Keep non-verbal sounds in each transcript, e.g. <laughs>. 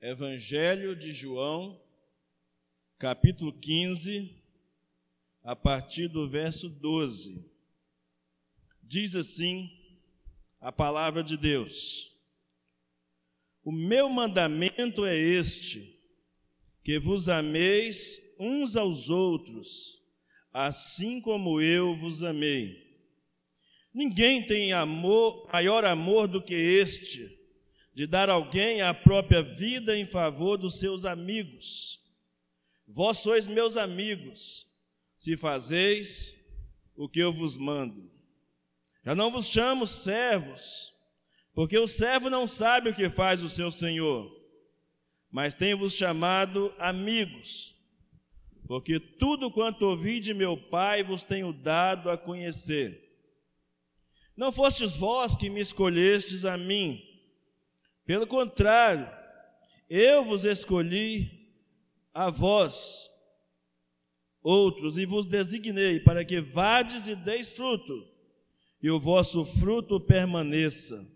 Evangelho de João, capítulo 15, a partir do verso 12. Diz assim a palavra de Deus: O meu mandamento é este, que vos ameis uns aos outros, assim como eu vos amei. Ninguém tem amor, maior amor do que este, de dar alguém a própria vida em favor dos seus amigos. Vós sois meus amigos, se fazeis o que eu vos mando. Já não vos chamo servos, porque o servo não sabe o que faz o seu senhor, mas tenho-vos chamado amigos, porque tudo quanto ouvi de meu Pai vos tenho dado a conhecer. Não fostes vós que me escolhestes a mim, pelo contrário, eu vos escolhi a vós, outros, e vos designei para que vades e deis fruto, e o vosso fruto permaneça,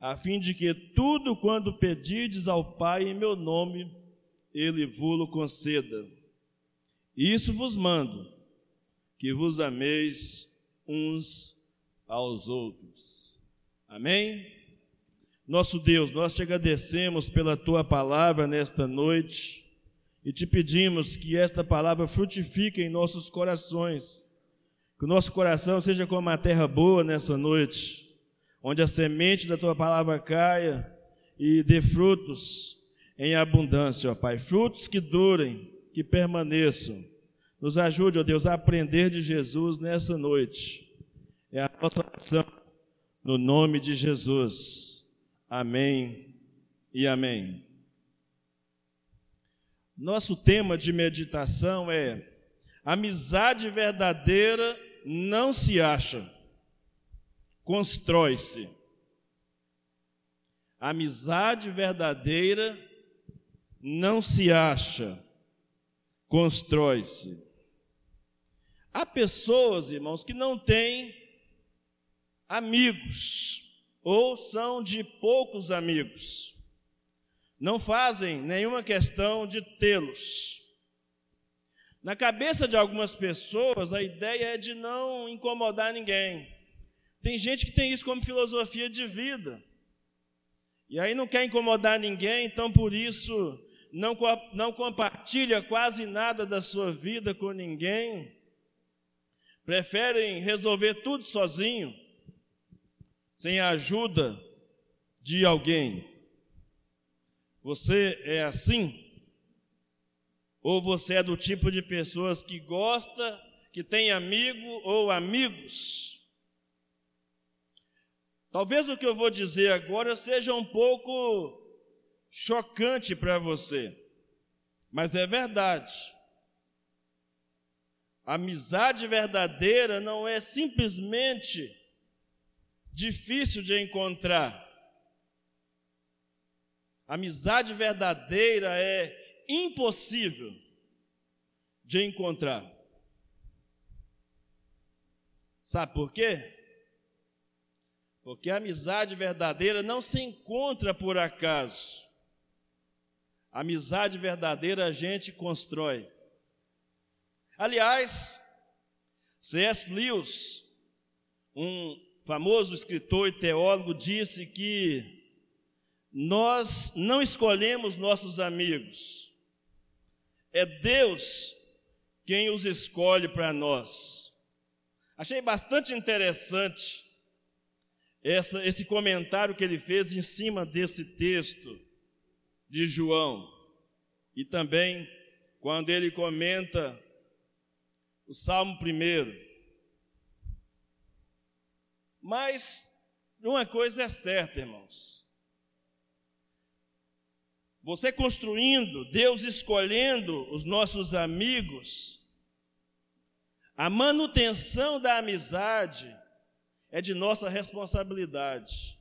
a fim de que tudo quando pedirdes ao Pai em meu nome, ele vos conceda. Isso vos mando, que vos ameis uns aos outros. Amém? Nosso Deus, nós te agradecemos pela tua palavra nesta noite e te pedimos que esta palavra frutifique em nossos corações, que o nosso coração seja como uma terra boa nessa noite, onde a semente da tua palavra caia e dê frutos em abundância, ó Pai, frutos que durem, que permaneçam. Nos ajude, ó Deus, a aprender de Jesus nessa noite é a nossa oração no nome de Jesus. Amém e amém. Nosso tema de meditação é: amizade verdadeira não se acha, constrói-se. Amizade verdadeira não se acha, constrói-se. Há pessoas, irmãos, que não têm amigos, ou são de poucos amigos. Não fazem nenhuma questão de tê-los. Na cabeça de algumas pessoas, a ideia é de não incomodar ninguém. Tem gente que tem isso como filosofia de vida. E aí não quer incomodar ninguém, então por isso não, não compartilha quase nada da sua vida com ninguém. Preferem resolver tudo sozinho sem a ajuda de alguém. Você é assim? Ou você é do tipo de pessoas que gosta, que tem amigo ou amigos? Talvez o que eu vou dizer agora seja um pouco chocante para você, mas é verdade. amizade verdadeira não é simplesmente difícil de encontrar. Amizade verdadeira é impossível de encontrar. Sabe por quê? Porque a amizade verdadeira não se encontra por acaso. A amizade verdadeira a gente constrói. Aliás, C.S. Lewis, um famoso escritor e teólogo, disse que nós não escolhemos nossos amigos, é Deus quem os escolhe para nós. Achei bastante interessante essa, esse comentário que ele fez em cima desse texto de João. E também quando ele comenta o Salmo primeiro. Mas uma coisa é certa, irmãos. Você construindo, Deus escolhendo os nossos amigos, a manutenção da amizade é de nossa responsabilidade.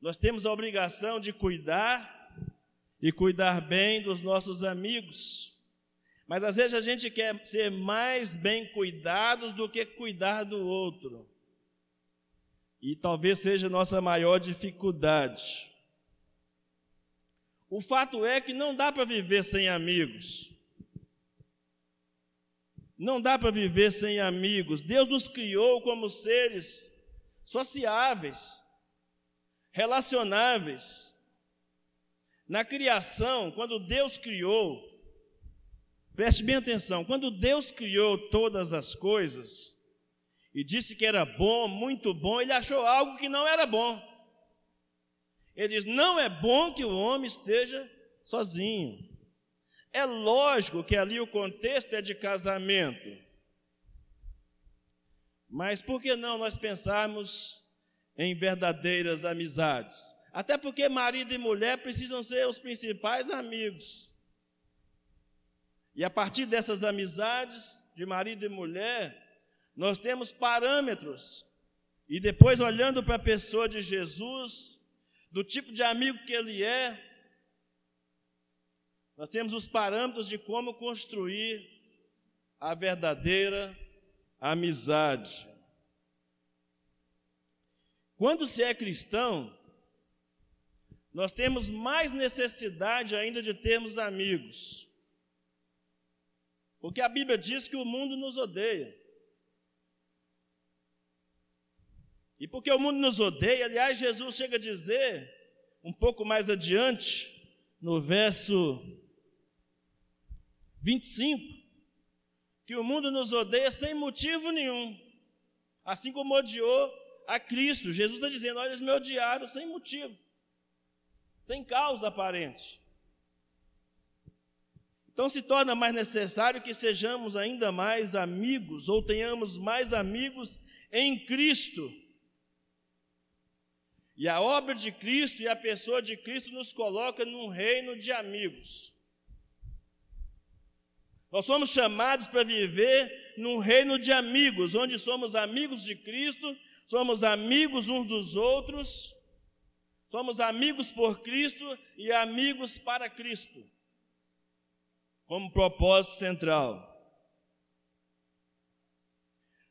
Nós temos a obrigação de cuidar e cuidar bem dos nossos amigos. Mas às vezes a gente quer ser mais bem cuidados do que cuidar do outro. E talvez seja nossa maior dificuldade. O fato é que não dá para viver sem amigos. Não dá para viver sem amigos. Deus nos criou como seres sociáveis, relacionáveis. Na criação, quando Deus criou, preste bem atenção, quando Deus criou todas as coisas e disse que era bom, muito bom, ele achou algo que não era bom. Ele diz: não é bom que o homem esteja sozinho. É lógico que ali o contexto é de casamento. Mas por que não nós pensarmos em verdadeiras amizades? Até porque marido e mulher precisam ser os principais amigos. E a partir dessas amizades de marido e mulher, nós temos parâmetros. E depois, olhando para a pessoa de Jesus, do tipo de amigo que ele é, nós temos os parâmetros de como construir a verdadeira amizade. Quando se é cristão, nós temos mais necessidade ainda de termos amigos. Porque a Bíblia diz que o mundo nos odeia. E porque o mundo nos odeia, aliás, Jesus chega a dizer, um pouco mais adiante, no verso 25, que o mundo nos odeia sem motivo nenhum, assim como odiou a Cristo. Jesus está dizendo: olha, eles me odiaram sem motivo, sem causa aparente. Então se torna mais necessário que sejamos ainda mais amigos, ou tenhamos mais amigos em Cristo. E a obra de Cristo e a pessoa de Cristo nos coloca num reino de amigos. Nós somos chamados para viver num reino de amigos, onde somos amigos de Cristo, somos amigos uns dos outros, somos amigos por Cristo e amigos para Cristo, como propósito central.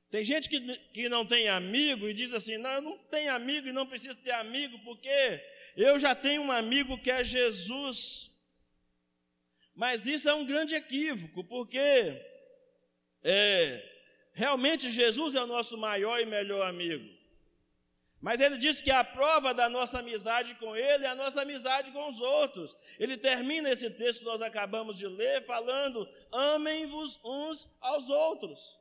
Tem gente que, que não tem amigo e diz assim: não, eu não tenho amigo e não preciso ter amigo, porque eu já tenho um amigo que é Jesus. Mas isso é um grande equívoco, porque é, realmente Jesus é o nosso maior e melhor amigo. Mas ele diz que a prova da nossa amizade com ele é a nossa amizade com os outros. Ele termina esse texto que nós acabamos de ler falando: amem-vos uns aos outros.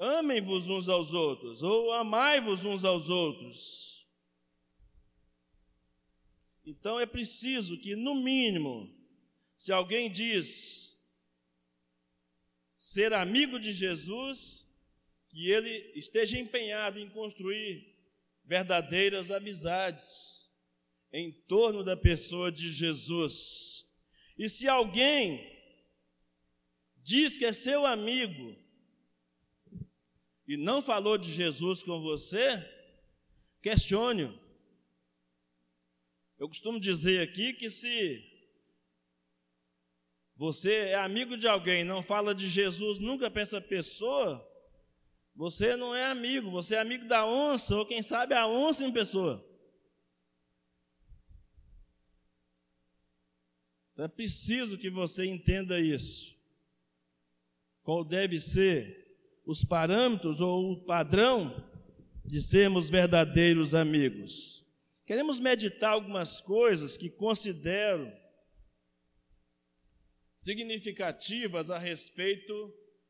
Amem-vos uns aos outros, ou amai-vos uns aos outros. Então é preciso que, no mínimo, se alguém diz ser amigo de Jesus, que ele esteja empenhado em construir verdadeiras amizades em torno da pessoa de Jesus. E se alguém diz que é seu amigo e não falou de Jesus com você, questione-o. Eu costumo dizer aqui que se você é amigo de alguém, não fala de Jesus nunca para essa pessoa, você não é amigo, você é amigo da onça, ou quem sabe a onça em pessoa. Então é preciso que você entenda isso. Qual deve ser os parâmetros ou o padrão de sermos verdadeiros amigos. Queremos meditar algumas coisas que considero significativas a respeito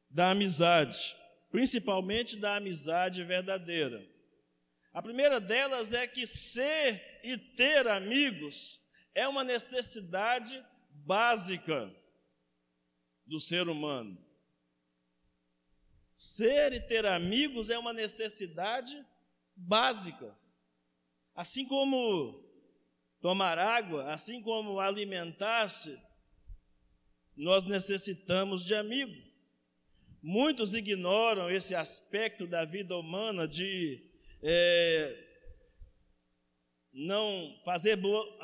da amizade, principalmente da amizade verdadeira. A primeira delas é que ser e ter amigos é uma necessidade básica do ser humano. Ser e ter amigos é uma necessidade básica. Assim como tomar água, assim como alimentar-se, nós necessitamos de amigo. Muitos ignoram esse aspecto da vida humana de é, não fazer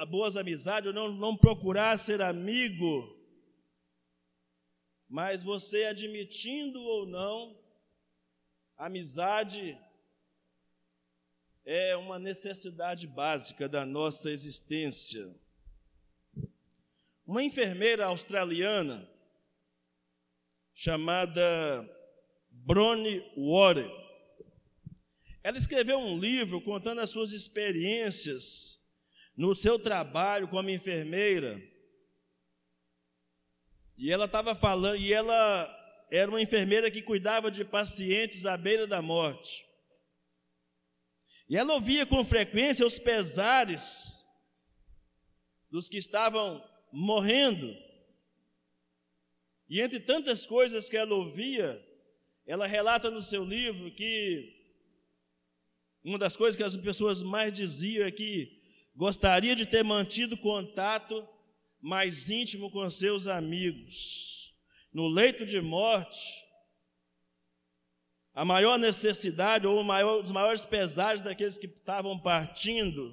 boas amizades, ou não, não procurar ser amigo. Mas você admitindo ou não, amizade é uma necessidade básica da nossa existência. Uma enfermeira australiana chamada Bronnie Ware, ela escreveu um livro contando as suas experiências no seu trabalho como enfermeira. E ela estava falando, e ela era uma enfermeira que cuidava de pacientes à beira da morte. E ela ouvia com frequência os pesares dos que estavam morrendo. E entre tantas coisas que ela ouvia, ela relata no seu livro que uma das coisas que as pessoas mais diziam é que gostaria de ter mantido contato mais íntimo com seus amigos. No leito de morte, a maior necessidade ou maior, os maiores pesares daqueles que estavam partindo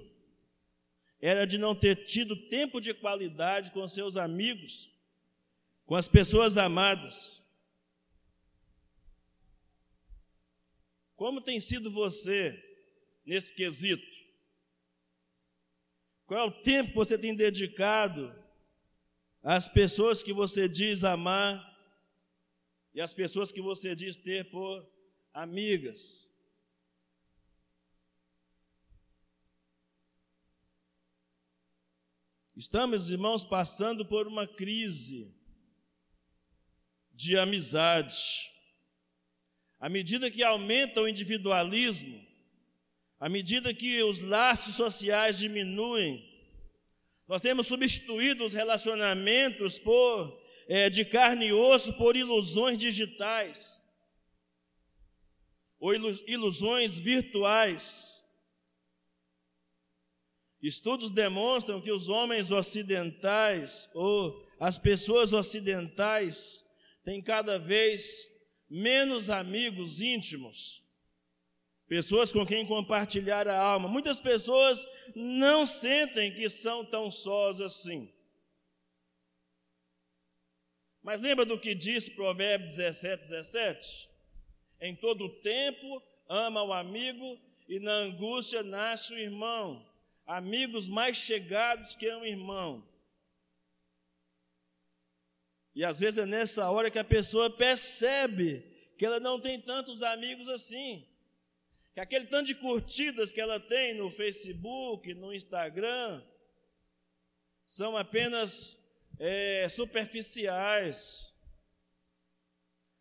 era de não ter tido tempo de qualidade com seus amigos, com as pessoas amadas. Como tem sido você nesse quesito? Qual é o tempo que você tem dedicado às pessoas que você diz amar e às pessoas que você diz ter por amigas. Estamos, irmãos, passando por uma crise de amizade. À medida que aumenta o individualismo, à medida que os laços sociais diminuem, nós temos substituído os relacionamentos por, é, de carne e osso por ilusões digitais ou ilusões virtuais. Estudos demonstram que os homens ocidentais ou as pessoas ocidentais têm cada vez menos amigos íntimos, pessoas com quem compartilhar a alma. Muitas pessoas não sentem que são tão sós assim. Mas lembra do que diz Provérbios 17, 17? Em todo tempo ama o amigo e na angústia nasce o irmão. Amigos mais chegados que um irmão. E às vezes é nessa hora que a pessoa percebe que ela não tem tantos amigos assim. Que aquele tanto de curtidas que ela tem no Facebook, no Instagram, são apenas é, superficiais.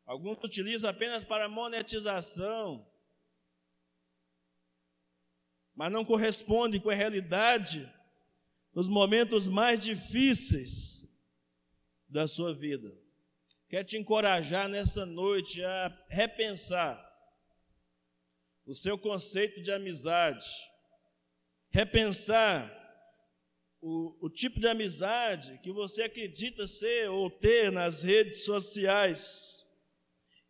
Alguns utilizam apenas para monetização, mas não corresponde com a realidade nos momentos mais difíceis da sua vida. Quero te encorajar nessa noite a repensar o seu conceito de amizade, repensar o, o tipo de amizade que você acredita ser ou ter nas redes sociais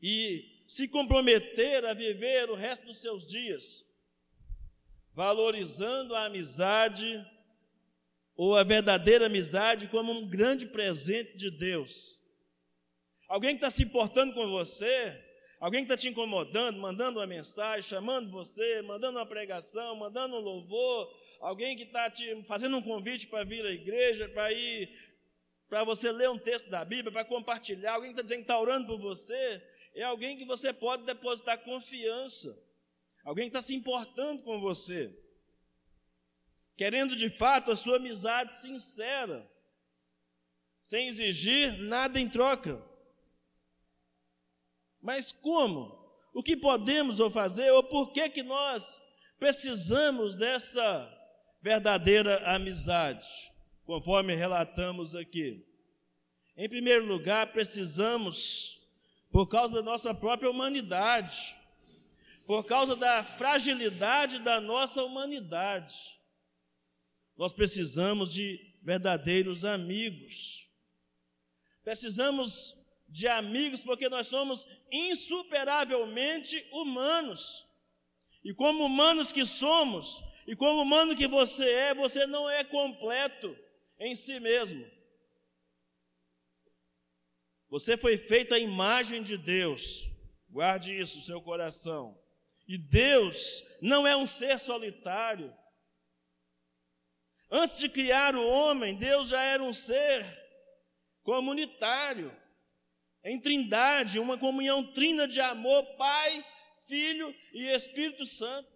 e se comprometer a viver o resto dos seus dias, valorizando a amizade ou a verdadeira amizade como um grande presente de Deus. Alguém que está se importando com você, alguém que está te incomodando, mandando uma mensagem, chamando você, mandando uma pregação, mandando um louvor, alguém que está te fazendo um convite para vir à igreja, para ir, para você ler um texto da Bíblia, para compartilhar, alguém que está dizendo que está orando por você, é alguém que você pode depositar confiança, alguém que está se importando com você, querendo de fato a sua amizade sincera, sem exigir nada em troca. Mas como? O que podemos ou fazer, ou por que, que nós precisamos dessa verdadeira amizade, conforme relatamos aqui? Em primeiro lugar, precisamos por causa da nossa própria humanidade, por causa da fragilidade da nossa humanidade. Nós precisamos de verdadeiros amigos. Precisamos de amigos porque nós somos insuperavelmente humanos. E como humanos que somos, e como humano que você é, você não é completo em si mesmo. Você foi feito à imagem de Deus. Guarde isso no seu coração. E Deus não é um ser solitário. Antes de criar o homem, Deus já era um ser comunitário, em trindade, uma comunhão trina de amor, Pai, Filho e Espírito Santo.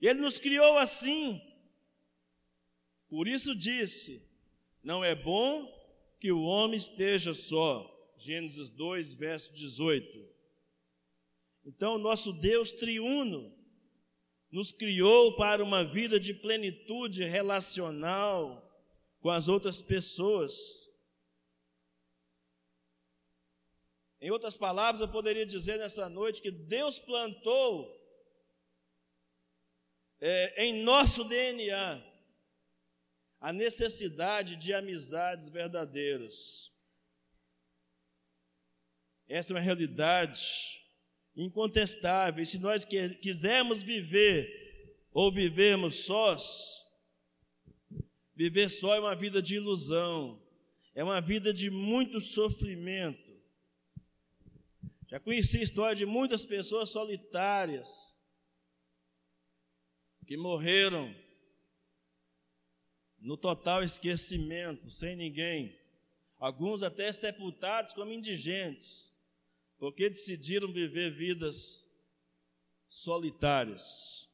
E Ele nos criou assim. Por isso disse: Não é bom que o homem esteja só. Gênesis 2, verso 18. Então, nosso Deus triuno nos criou para uma vida de plenitude relacional com as outras pessoas. Em outras palavras, eu poderia dizer nessa noite que Deus plantou é, em nosso DNA a necessidade de amizades verdadeiras. Essa é uma realidade incontestável. E se nós quisermos viver ou vivermos sós, viver só é uma vida de ilusão, é uma vida de muito sofrimento. Já conheci a história de muitas pessoas solitárias que morreram no total esquecimento, sem ninguém. Alguns até sepultados como indigentes, porque decidiram viver vidas solitárias.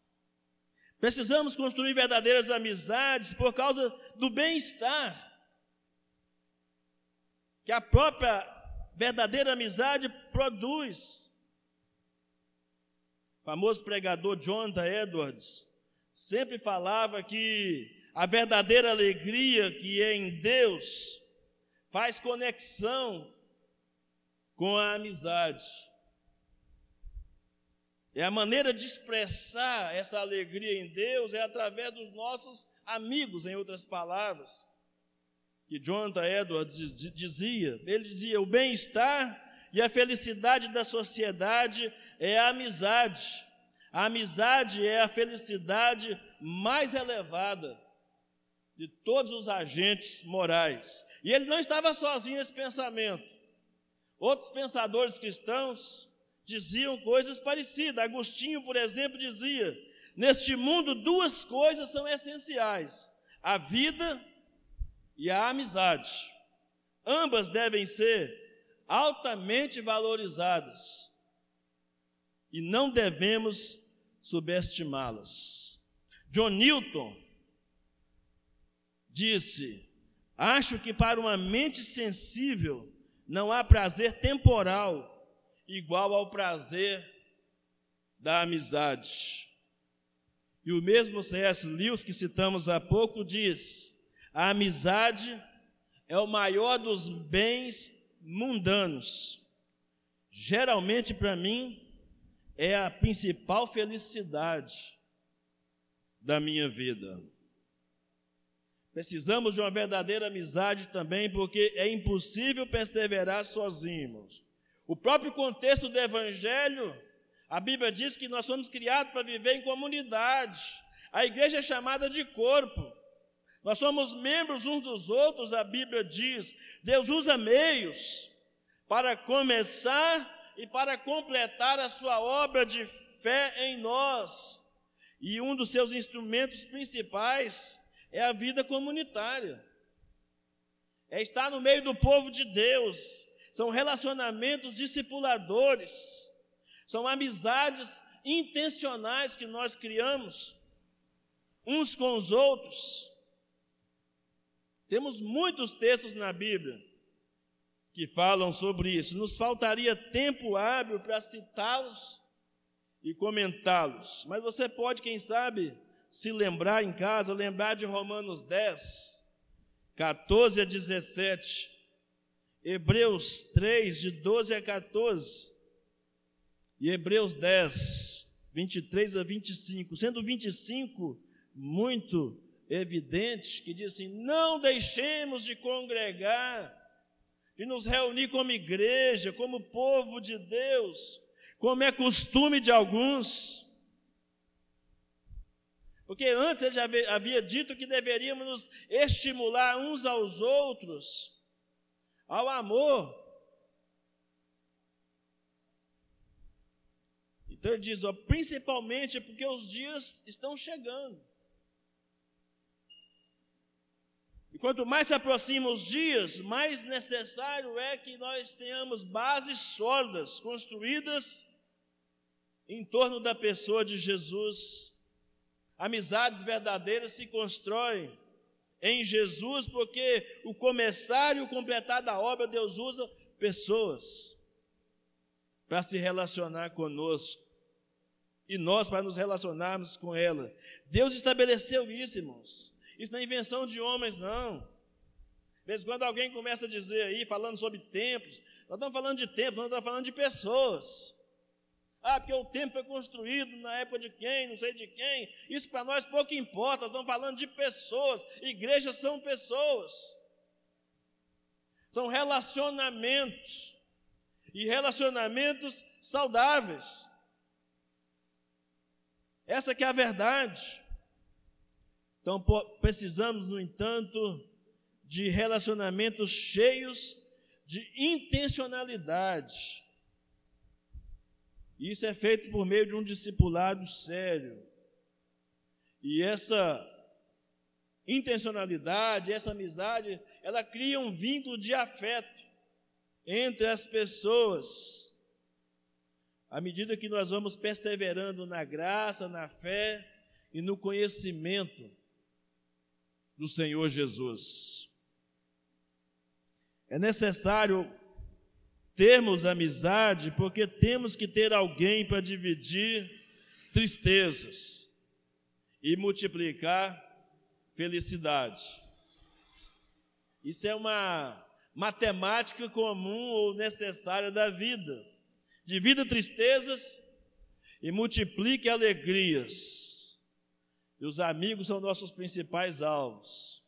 Precisamos construir verdadeiras amizades por causa do bem-estar que a própria verdadeira amizade produz. O famoso pregador Jonathan Edwards sempre falava que a verdadeira alegria que é em Deus faz conexão com a amizade. E a maneira de expressar essa alegria em Deus é através dos nossos amigos, em outras palavras. Que Jonathan Edwards dizia, ele dizia: o bem-estar e a felicidade da sociedade é a amizade. A amizade é a felicidade mais elevada de todos os agentes morais. E ele não estava sozinho nesse pensamento. Outros pensadores cristãos diziam coisas parecidas. Agostinho, por exemplo, dizia: Neste mundo, duas coisas são essenciais: a vida e a amizade. Ambas devem ser altamente valorizadas e não devemos subestimá-las. John Newton disse: Acho que para uma mente sensível não há prazer temporal igual ao prazer da amizade. E o mesmo C.S. Lewis, que citamos há pouco, diz: a amizade é o maior dos bens mundanos. Geralmente, para mim, é a principal felicidade da minha vida. Precisamos de uma verdadeira amizade também, porque é impossível perseverar sozinhos. O próprio contexto do Evangelho, a Bíblia diz que nós somos criados para viver em comunidade. A igreja é chamada de corpo. Nós somos membros uns dos outros, a Bíblia diz. Deus usa meios para começar e para completar a sua obra de fé em nós. E um dos seus instrumentos principais é a vida comunitária. É estar no meio do povo de Deus. São relacionamentos discipuladores. São amizades intencionais que nós criamos uns com os outros. Temos muitos textos na Bíblia que falam sobre isso. Nos faltaria tempo hábil para citá-los e comentá-los. Mas você pode, quem sabe, se lembrar em casa, lembrar de Romanos 10, 14 a 17, Hebreus 3, de 12 a 14, e Hebreus 10, 23 a 25, sendo 25 muito evidente, que diz assim: não deixemos de congregar, de nos reunir como igreja, como povo de Deus, como é costume de alguns, porque antes ele já havia dito que deveríamos nos estimular uns aos outros ao amor. Então ele diz, ó, principalmente porque os dias estão chegando. E quanto mais se aproximam os dias, mais necessário é que nós tenhamos bases sólidas, construídas em torno da pessoa de Jesus. Amizades verdadeiras se constroem em Jesus, porque o começar e o completar da obra, Deus usa pessoas para se relacionar conosco e nós para nos relacionarmos com ela. Deus estabeleceu isso, irmãos. Isso não é invenção de homens, não. De quando alguém começa a dizer aí, falando sobre tempos, nós estamos falando de tempos, nós estamos falando de pessoas. Ah, porque o tempo foi construído na época de quem, não sei de quem. Isso para nós pouco importa, estamos falando de pessoas. Igrejas são pessoas. São relacionamentos. E relacionamentos saudáveis. Essa que é a verdade. Então precisamos, no entanto, de relacionamentos cheios de intencionalidade. Isso é feito por meio de um discipulado sério. E essa intencionalidade, essa amizade, ela cria um vínculo de afeto entre as pessoas. À medida que nós vamos perseverando na graça, na fé e no conhecimento do Senhor Jesus. É necessário termos amizade porque temos que ter alguém para dividir tristezas e multiplicar felicidade. Isso é uma matemática comum ou necessária da vida. Divida tristezas e multiplique alegrias. E os amigos são nossos principais alvos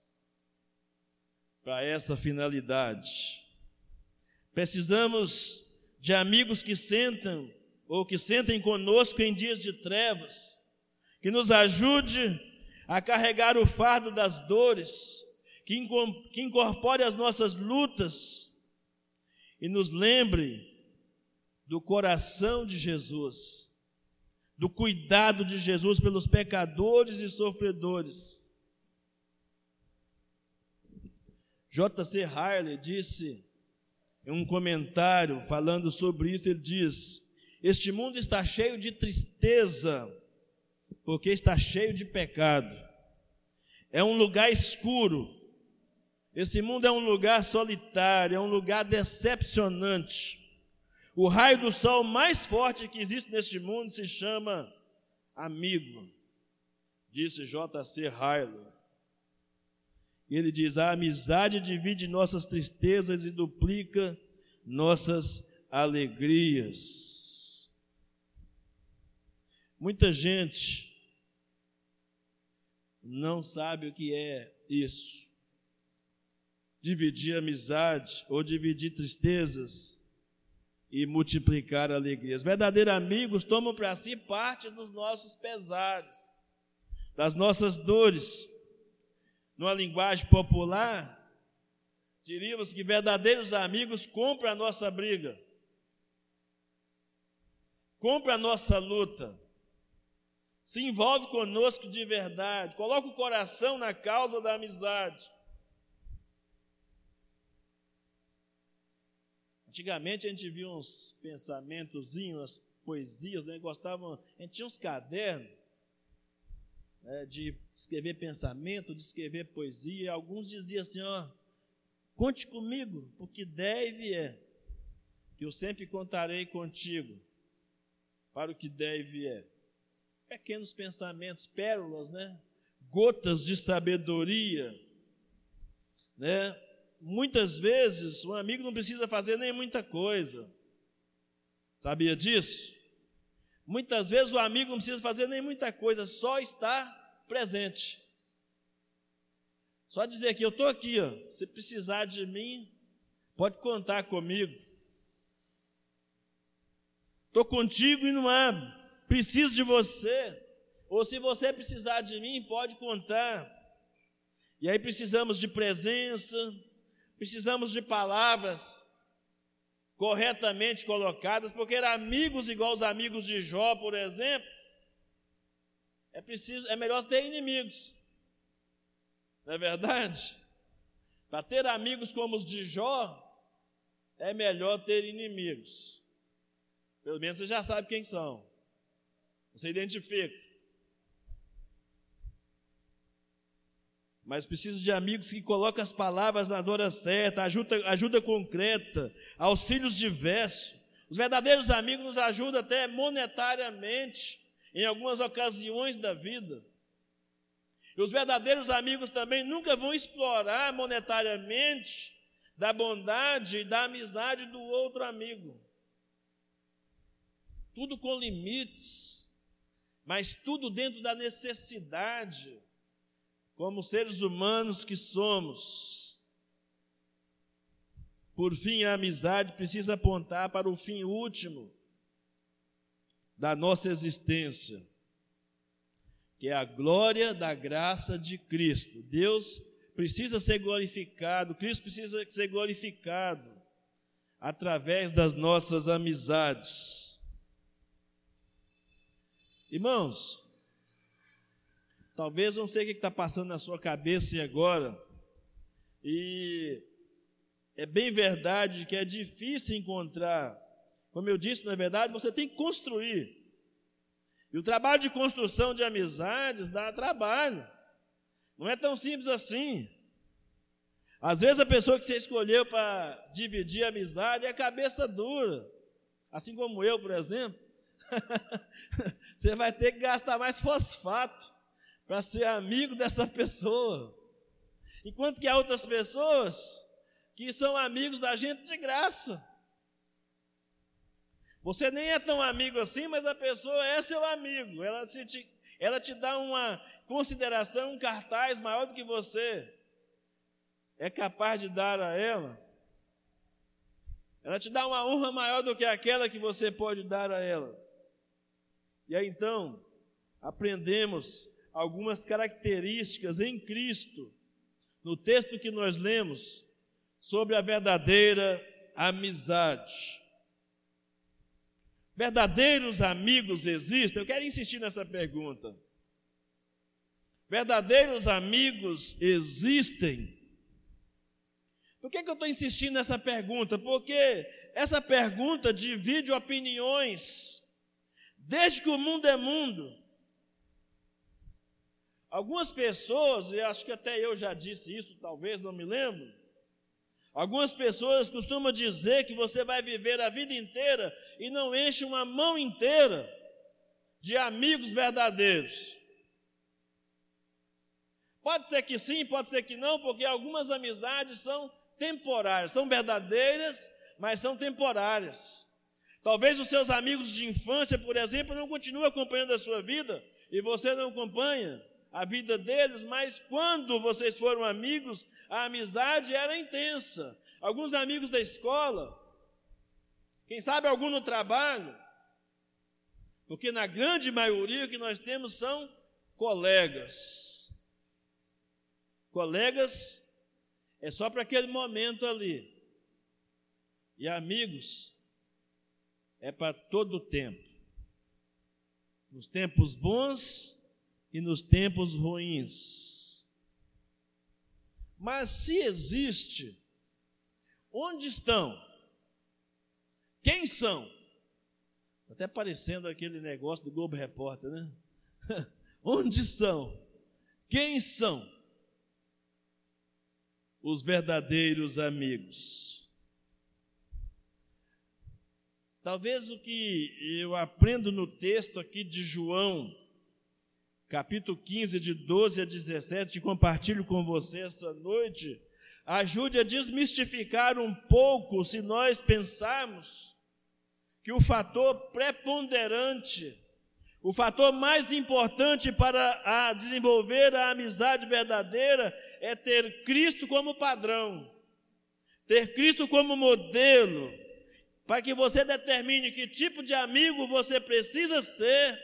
para essa finalidade. Precisamos de amigos que sentam ou que sentem conosco em dias de trevas, que nos ajude a carregar o fardo das dores, que incorpore as nossas lutas e nos lembre do coração de Jesus, do cuidado de Jesus pelos pecadores e sofredores. J.C. Harley disse em um comentário falando sobre isso, ele diz: Este mundo está cheio de tristeza, porque está cheio de pecado. É um lugar escuro. Esse mundo é um lugar solitário, é um lugar decepcionante. O raio do sol mais forte que existe neste mundo se chama amigo, disse J.C. Harlow. Ele diz: a amizade divide nossas tristezas e duplica nossas alegrias. Muita gente não sabe o que é isso. Dividir amizade ou dividir tristezas e multiplicar alegrias. Verdadeiros amigos tomam para si parte dos nossos pesares, das nossas dores numa linguagem popular, diríamos que verdadeiros amigos compram a nossa briga, compram a nossa luta, se envolve conosco de verdade, coloca o coração na causa da amizade. Antigamente a gente via uns pensamentozinhos, umas poesias, né? Gostavam, a gente tinha uns cadernos né, de escrever pensamento, de escrever poesia. Alguns diziam assim: ó, conte comigo, porque deve é, que eu sempre contarei contigo, para o que deve é. Pequenos pensamentos, pérolas, né? Gotas de sabedoria, né? Muitas vezes um amigo não precisa fazer nem muita coisa. Sabia disso? Muitas vezes o amigo não precisa fazer nem muita coisa, só estar presente. Só dizer que eu estou aqui, ó, se precisar de mim, pode contar comigo. Estou contigo e não há, preciso de você. Ou se você precisar de mim, pode contar. E aí precisamos de presença, precisamos de palavras corretamente colocadas, porque eram amigos igual os amigos de Jó, por exemplo, é preciso, é melhor ter inimigos. Não é verdade? Para ter amigos como os de Jó, é melhor ter inimigos. Pelo menos você já sabe quem são. Você identifica. Mas precisa de amigos que colocam as palavras nas horas certas, ajuda, ajuda concreta, auxílios diversos. Os verdadeiros amigos nos ajudam até monetariamente, em algumas ocasiões da vida. E os verdadeiros amigos também nunca vão explorar monetariamente da bondade e da amizade do outro amigo. Tudo com limites, mas tudo dentro da necessidade como seres humanos que somos. Por fim, a amizade precisa apontar para o fim último da nossa existência, que é a glória da graça de Cristo. Deus precisa ser glorificado, Cristo precisa ser glorificado através das nossas amizades. Irmãos, Talvez não sei o que está passando na sua cabeça agora. E é bem verdade que é difícil encontrar. Como eu disse, na verdade, você tem que construir. E o trabalho de construção de amizades dá trabalho. Não é tão simples assim. Às vezes a pessoa que você escolheu para dividir a amizade é cabeça dura. Assim como eu, por exemplo. <laughs> você vai ter que gastar mais fosfato para ser amigo dessa pessoa. Enquanto que há outras pessoas que são amigos da gente de graça. Você nem é tão amigo assim, mas a pessoa é seu amigo. Ela, se te, ela te dá uma consideração, um cartaz maior do que você é capaz de dar a ela. Ela te dá uma honra maior do que aquela que você pode dar a ela. E aí então, aprendemos algumas características em Cristo, no texto que nós lemos, sobre a verdadeira amizade. Verdadeiros amigos existem? Eu quero insistir nessa pergunta. Verdadeiros amigos existem? Por que, que eu estou insistindo nessa pergunta? Porque essa pergunta divide opiniões. Desde que o mundo é mundo, Algumas pessoas, e acho que até eu já disse isso, talvez, não me lembro. Algumas pessoas costumam dizer que você vai viver a vida inteira e não enche uma mão inteira de amigos verdadeiros. Pode ser que sim, pode ser que não, porque algumas amizades são temporárias, são verdadeiras, mas são temporárias. Talvez os seus amigos de infância, por exemplo, não continuem acompanhando a sua vida e você não acompanha a vida deles, mas quando vocês foram amigos, a amizade era intensa. Alguns amigos da escola, quem sabe algum no trabalho, porque na grande maioria o que nós temos são colegas. Colegas é só para aquele momento ali. E amigos é para todo o tempo. Nos tempos bons e nos tempos ruins. Mas se existe, onde estão? Quem são? Até parecendo aquele negócio do Globo Repórter, né? <laughs> onde são? Quem são os verdadeiros amigos? Talvez o que eu aprendo no texto aqui de João capítulo 15, de 12 a 17, que compartilho com você essa noite, ajude a desmistificar um pouco se nós pensarmos que o fator preponderante, o fator mais importante para a desenvolver a amizade verdadeira é ter Cristo como padrão, ter Cristo como modelo, para que você determine que tipo de amigo você precisa ser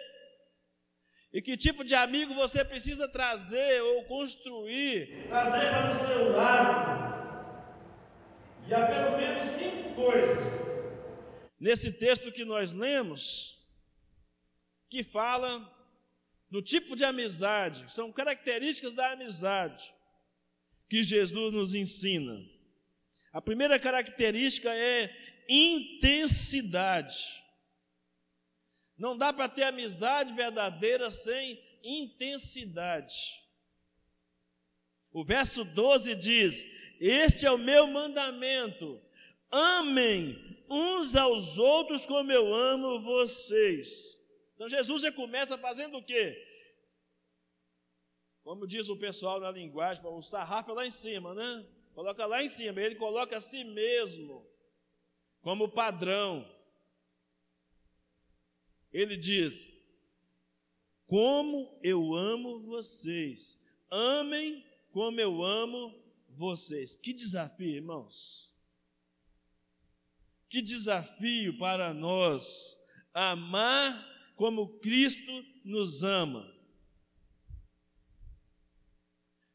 e que tipo de amigo você precisa trazer ou construir, trazer para o seu lado. E há pelo menos cinco coisas nesse texto que nós lemos, que fala do tipo de amizade, são características da amizade que Jesus nos ensina. A primeira característica é intensidade. Não dá para ter amizade verdadeira sem intensidade. O verso 12 diz: Este é o meu mandamento, amem uns aos outros como eu amo vocês. Então Jesus já começa fazendo o quê? Como diz o pessoal na linguagem, o sarrafo é lá em cima, né? Coloca lá em cima, ele coloca a si mesmo como padrão. Ele diz: Como eu amo vocês, amem como eu amo vocês. Que desafio, irmãos! Que desafio para nós amar como Cristo nos ama.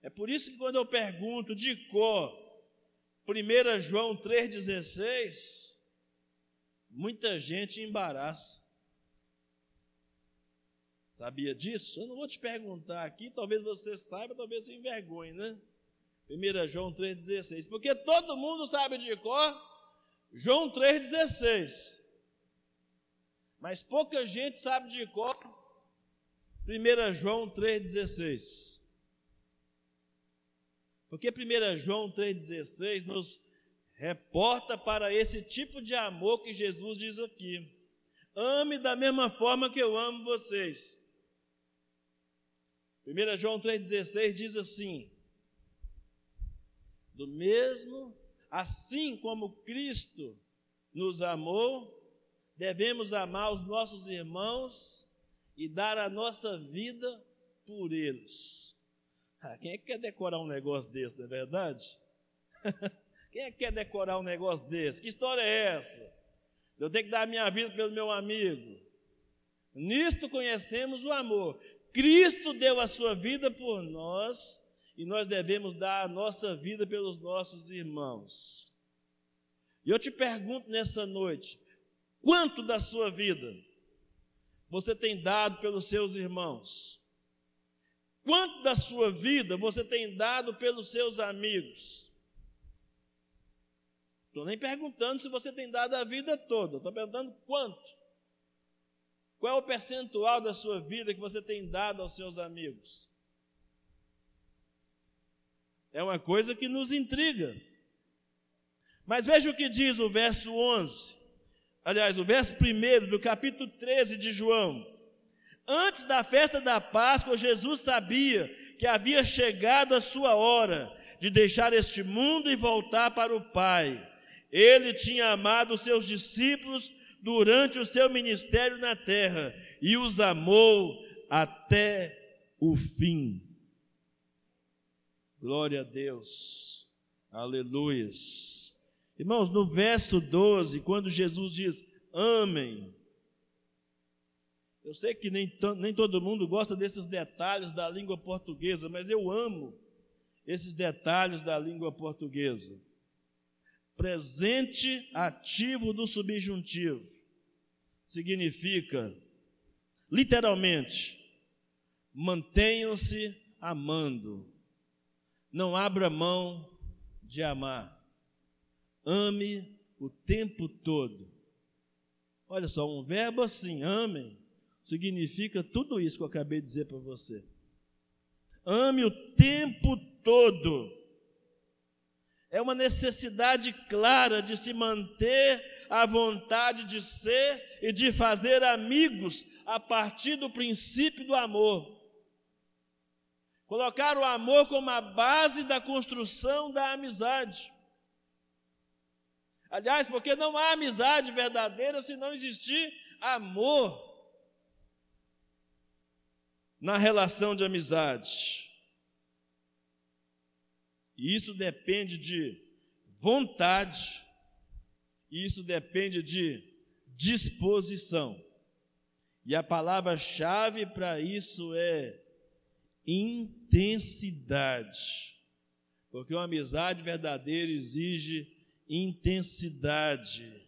É por isso que quando eu pergunto de cor, 1 João 3,16, muita gente embaraça. Sabia disso? Eu não vou te perguntar aqui, talvez você saiba, talvez se envergonhe, né? 1 João 3,16. Porque todo mundo sabe de cor João 3,16. Mas pouca gente sabe de cor 1 João 3,16. Porque 1 João 3,16 nos reporta para esse tipo de amor que Jesus diz aqui. Ame da mesma forma que eu amo vocês. 1 João 3,16 diz assim: Do mesmo Assim como Cristo nos amou, devemos amar os nossos irmãos e dar a nossa vida por eles. Ah, quem é que quer decorar um negócio desse, não é verdade? <laughs> quem é que quer decorar um negócio desse? Que história é essa? Eu tenho que dar a minha vida pelo meu amigo. Nisto conhecemos o amor. Cristo deu a sua vida por nós e nós devemos dar a nossa vida pelos nossos irmãos. E eu te pergunto nessa noite: quanto da sua vida você tem dado pelos seus irmãos? Quanto da sua vida você tem dado pelos seus amigos? Estou nem perguntando se você tem dado a vida toda, estou perguntando quanto. Qual é o percentual da sua vida que você tem dado aos seus amigos? É uma coisa que nos intriga. Mas veja o que diz o verso 11. Aliás, o verso 1 do capítulo 13 de João. Antes da festa da Páscoa, Jesus sabia que havia chegado a sua hora de deixar este mundo e voltar para o Pai. Ele tinha amado os seus discípulos durante o seu ministério na terra e os amou até o fim. Glória a Deus. Aleluias. Irmãos, no verso 12, quando Jesus diz: Amém. Eu sei que nem, nem todo mundo gosta desses detalhes da língua portuguesa, mas eu amo esses detalhes da língua portuguesa. Presente ativo do subjuntivo significa, literalmente, mantenham-se amando não abra mão de amar. Ame o tempo todo. Olha só, um verbo assim, amem, significa tudo isso que eu acabei de dizer para você. Ame o tempo todo. É uma necessidade clara de se manter à vontade de ser e de fazer amigos a partir do princípio do amor. Colocar o amor como a base da construção da amizade. Aliás, porque não há amizade verdadeira se não existir amor na relação de amizade. E isso depende de vontade, e isso depende de disposição. E a palavra-chave para isso é intensidade. Porque uma amizade verdadeira exige intensidade.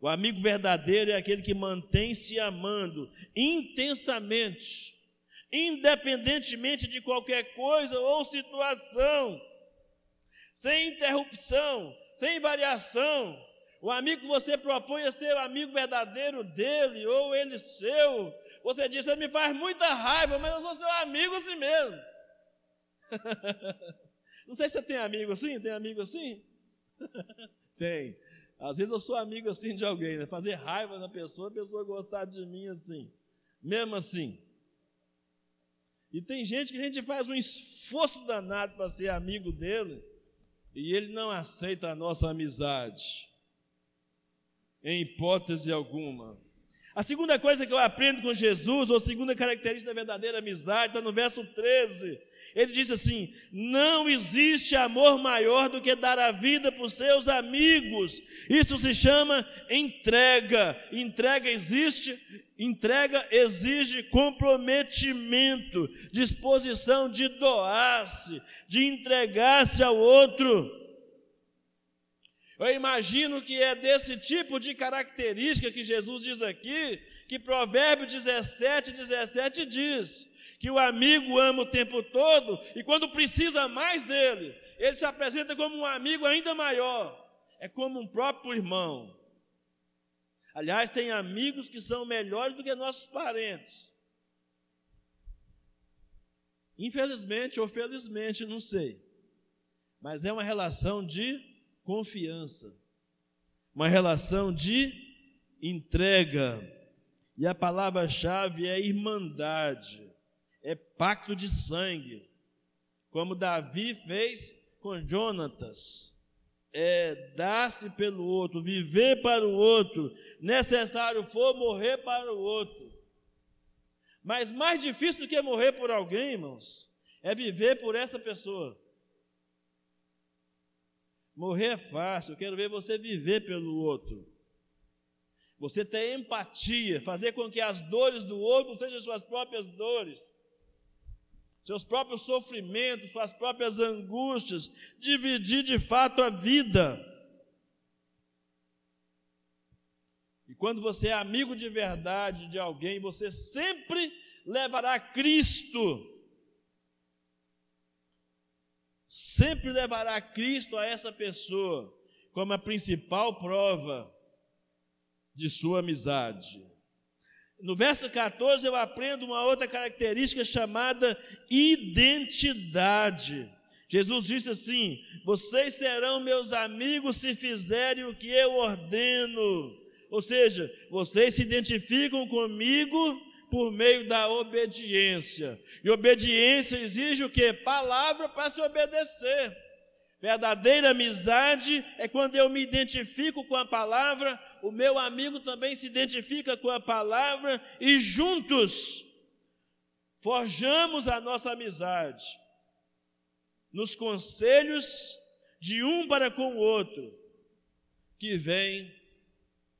O amigo verdadeiro é aquele que mantém se amando intensamente, independentemente de qualquer coisa ou situação, sem interrupção, sem variação. O amigo que você propõe a ser o amigo verdadeiro dele ou ele seu, você diz: Você me faz muita raiva, mas eu sou seu amigo assim mesmo. <laughs> Não sei se você tem amigo assim, tem amigo assim? <laughs> tem. Às vezes eu sou amigo assim de alguém, né? Fazer raiva na pessoa, a pessoa gostar de mim assim. Mesmo assim. E tem gente que a gente faz um esforço danado para ser amigo dele, e ele não aceita a nossa amizade. Em hipótese alguma. A segunda coisa que eu aprendo com Jesus, ou a segunda característica da verdadeira amizade, está no verso 13 ele diz assim: não existe amor maior do que dar a vida os seus amigos. Isso se chama entrega. Entrega existe, entrega exige comprometimento, disposição de doar-se, de entregar-se ao outro. Eu imagino que é desse tipo de característica que Jesus diz aqui, que Provérbio 17, 17 diz que o amigo ama o tempo todo e quando precisa mais dele, ele se apresenta como um amigo ainda maior. É como um próprio irmão. Aliás, tem amigos que são melhores do que nossos parentes. Infelizmente ou felizmente, não sei. Mas é uma relação de confiança, uma relação de entrega. E a palavra-chave é irmandade é pacto de sangue, como Davi fez com Jonatas. É dar-se pelo outro, viver para o outro, necessário for morrer para o outro. Mas mais difícil do que morrer por alguém, irmãos, é viver por essa pessoa. Morrer é fácil, eu quero ver você viver pelo outro. Você ter empatia, fazer com que as dores do outro sejam suas próprias dores seus próprios sofrimentos, suas próprias angústias, dividir de fato a vida. E quando você é amigo de verdade de alguém, você sempre levará Cristo. Sempre levará Cristo a essa pessoa como a principal prova de sua amizade. No verso 14 eu aprendo uma outra característica chamada identidade. Jesus disse assim: Vocês serão meus amigos se fizerem o que eu ordeno. Ou seja, vocês se identificam comigo por meio da obediência. E obediência exige o que? Palavra para se obedecer. Verdadeira amizade é quando eu me identifico com a palavra, o meu amigo também se identifica com a palavra e juntos forjamos a nossa amizade nos conselhos de um para com o outro, que vem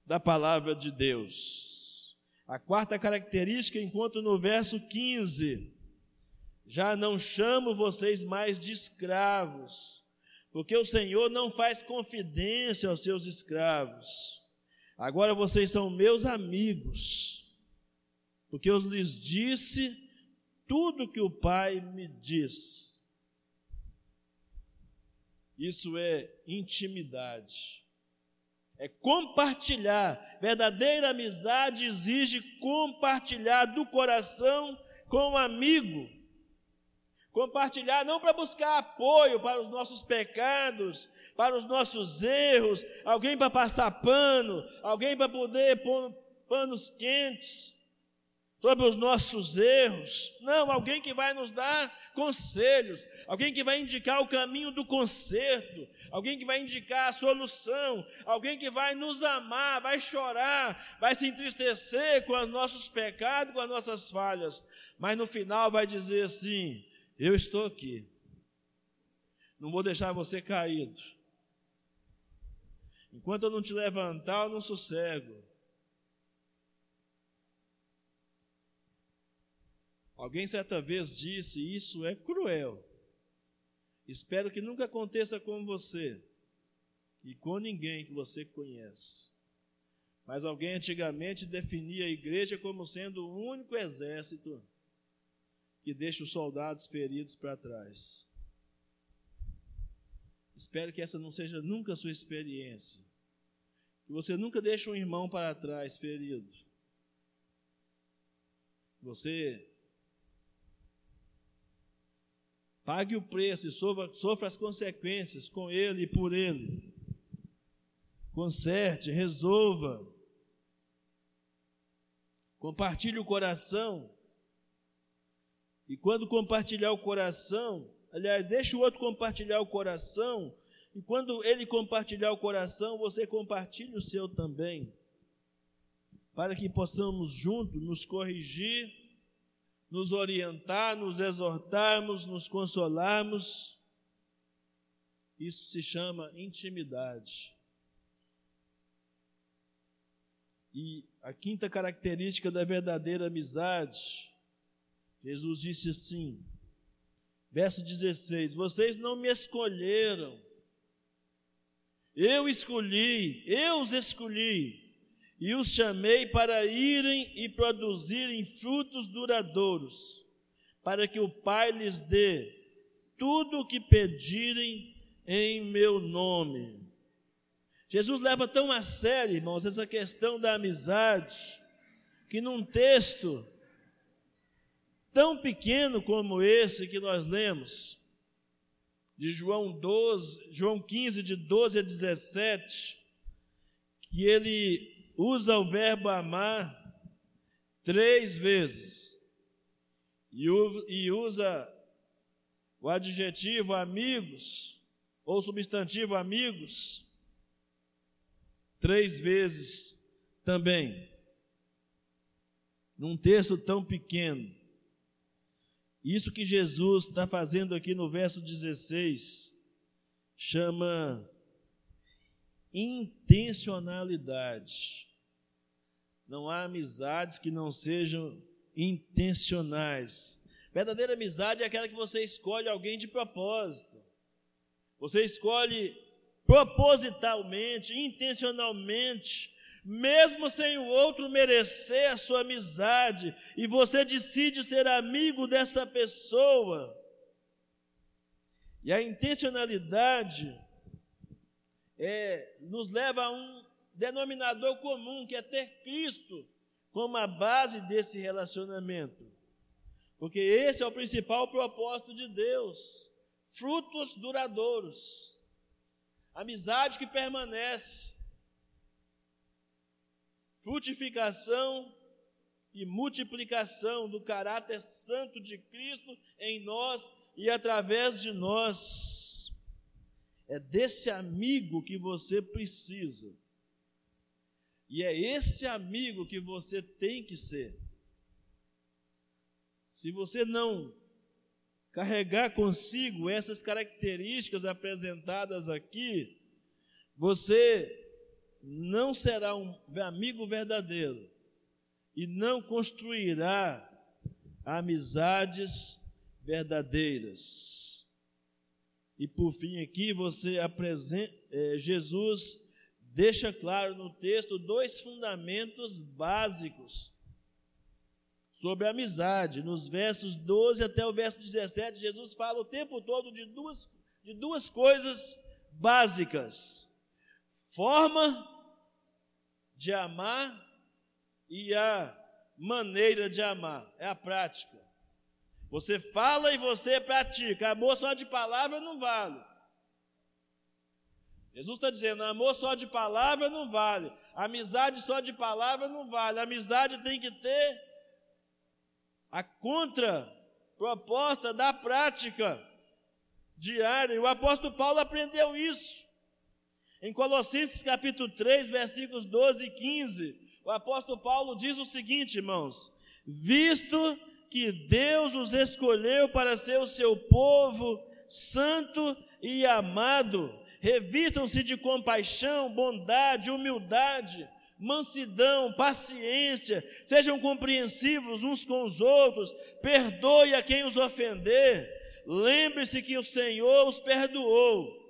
da palavra de Deus. A quarta característica encontro no verso 15: Já não chamo vocês mais de escravos porque o Senhor não faz confidência aos seus escravos. Agora vocês são meus amigos, porque eu lhes disse tudo que o Pai me diz. Isso é intimidade. É compartilhar. Verdadeira amizade exige compartilhar do coração com o amigo. Compartilhar não para buscar apoio para os nossos pecados, para os nossos erros, alguém para passar pano, alguém para poder pôr panos quentes sobre os nossos erros. Não, alguém que vai nos dar conselhos, alguém que vai indicar o caminho do conserto, alguém que vai indicar a solução, alguém que vai nos amar, vai chorar, vai se entristecer com os nossos pecados, com as nossas falhas, mas no final vai dizer assim: eu estou aqui. Não vou deixar você caído. Enquanto eu não te levantar, eu não sossego. Alguém certa vez disse: Isso é cruel. Espero que nunca aconteça com você e com ninguém que você conhece. Mas alguém antigamente definia a igreja como sendo o único exército que deixa os soldados feridos para trás. Espero que essa não seja nunca a sua experiência. Que você nunca deixe um irmão para trás ferido. Você pague o preço e sofra, sofra as consequências com ele e por ele. Conserte, resolva. Compartilhe o coração. E quando compartilhar o coração, aliás, deixe o outro compartilhar o coração, e quando ele compartilhar o coração, você compartilhe o seu também, para que possamos juntos nos corrigir, nos orientar, nos exortarmos, nos consolarmos. Isso se chama intimidade. E a quinta característica da verdadeira amizade, Jesus disse assim, verso 16: Vocês não me escolheram, eu escolhi, eu os escolhi, e os chamei para irem e produzirem frutos duradouros, para que o Pai lhes dê tudo o que pedirem em meu nome. Jesus leva tão a sério, irmãos, essa questão da amizade, que num texto tão pequeno como esse que nós lemos, de João 12, João 15, de 12 a 17, que ele usa o verbo amar três vezes e usa o adjetivo amigos ou substantivo amigos três vezes também, num texto tão pequeno. Isso que Jesus está fazendo aqui no verso 16 chama intencionalidade. Não há amizades que não sejam intencionais. Verdadeira amizade é aquela que você escolhe alguém de propósito. Você escolhe propositalmente, intencionalmente, mesmo sem o outro merecer a sua amizade, e você decide ser amigo dessa pessoa. E a intencionalidade é, nos leva a um denominador comum, que é ter Cristo como a base desse relacionamento. Porque esse é o principal propósito de Deus: frutos duradouros amizade que permanece, frutificação e multiplicação do caráter santo de Cristo em nós e através de nós. É desse amigo que você precisa. E é esse amigo que você tem que ser. Se você não carregar consigo essas características apresentadas aqui, você não será um amigo verdadeiro e não construirá amizades verdadeiras. E por fim, aqui você apresenta, é, Jesus deixa claro no texto dois fundamentos básicos sobre a amizade. Nos versos 12 até o verso 17, Jesus fala o tempo todo de duas, de duas coisas básicas: forma de amar e a maneira de amar, é a prática. Você fala e você pratica. Amor só de palavra não vale. Jesus está dizendo: amor só de palavra não vale. Amizade só de palavra não vale. Amizade tem que ter a contraproposta da prática diária. O apóstolo Paulo aprendeu isso. Em Colossenses capítulo 3, versículos 12 e 15, o apóstolo Paulo diz o seguinte, irmãos: Visto que Deus os escolheu para ser o seu povo santo e amado, revistam-se de compaixão, bondade, humildade, mansidão, paciência, sejam compreensivos uns com os outros, perdoe a quem os ofender. Lembre-se que o Senhor os perdoou,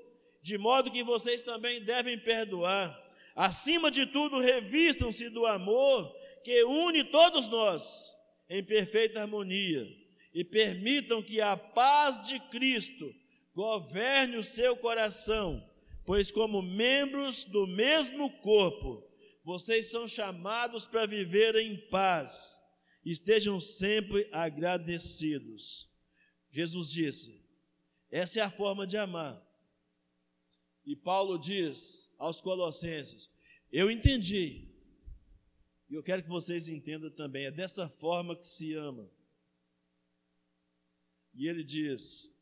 de modo que vocês também devem perdoar. Acima de tudo, revistam-se do amor que une todos nós em perfeita harmonia e permitam que a paz de Cristo governe o seu coração, pois, como membros do mesmo corpo, vocês são chamados para viver em paz. Estejam sempre agradecidos. Jesus disse: essa é a forma de amar. E Paulo diz aos Colossenses: Eu entendi, e eu quero que vocês entendam também, é dessa forma que se ama. E ele diz,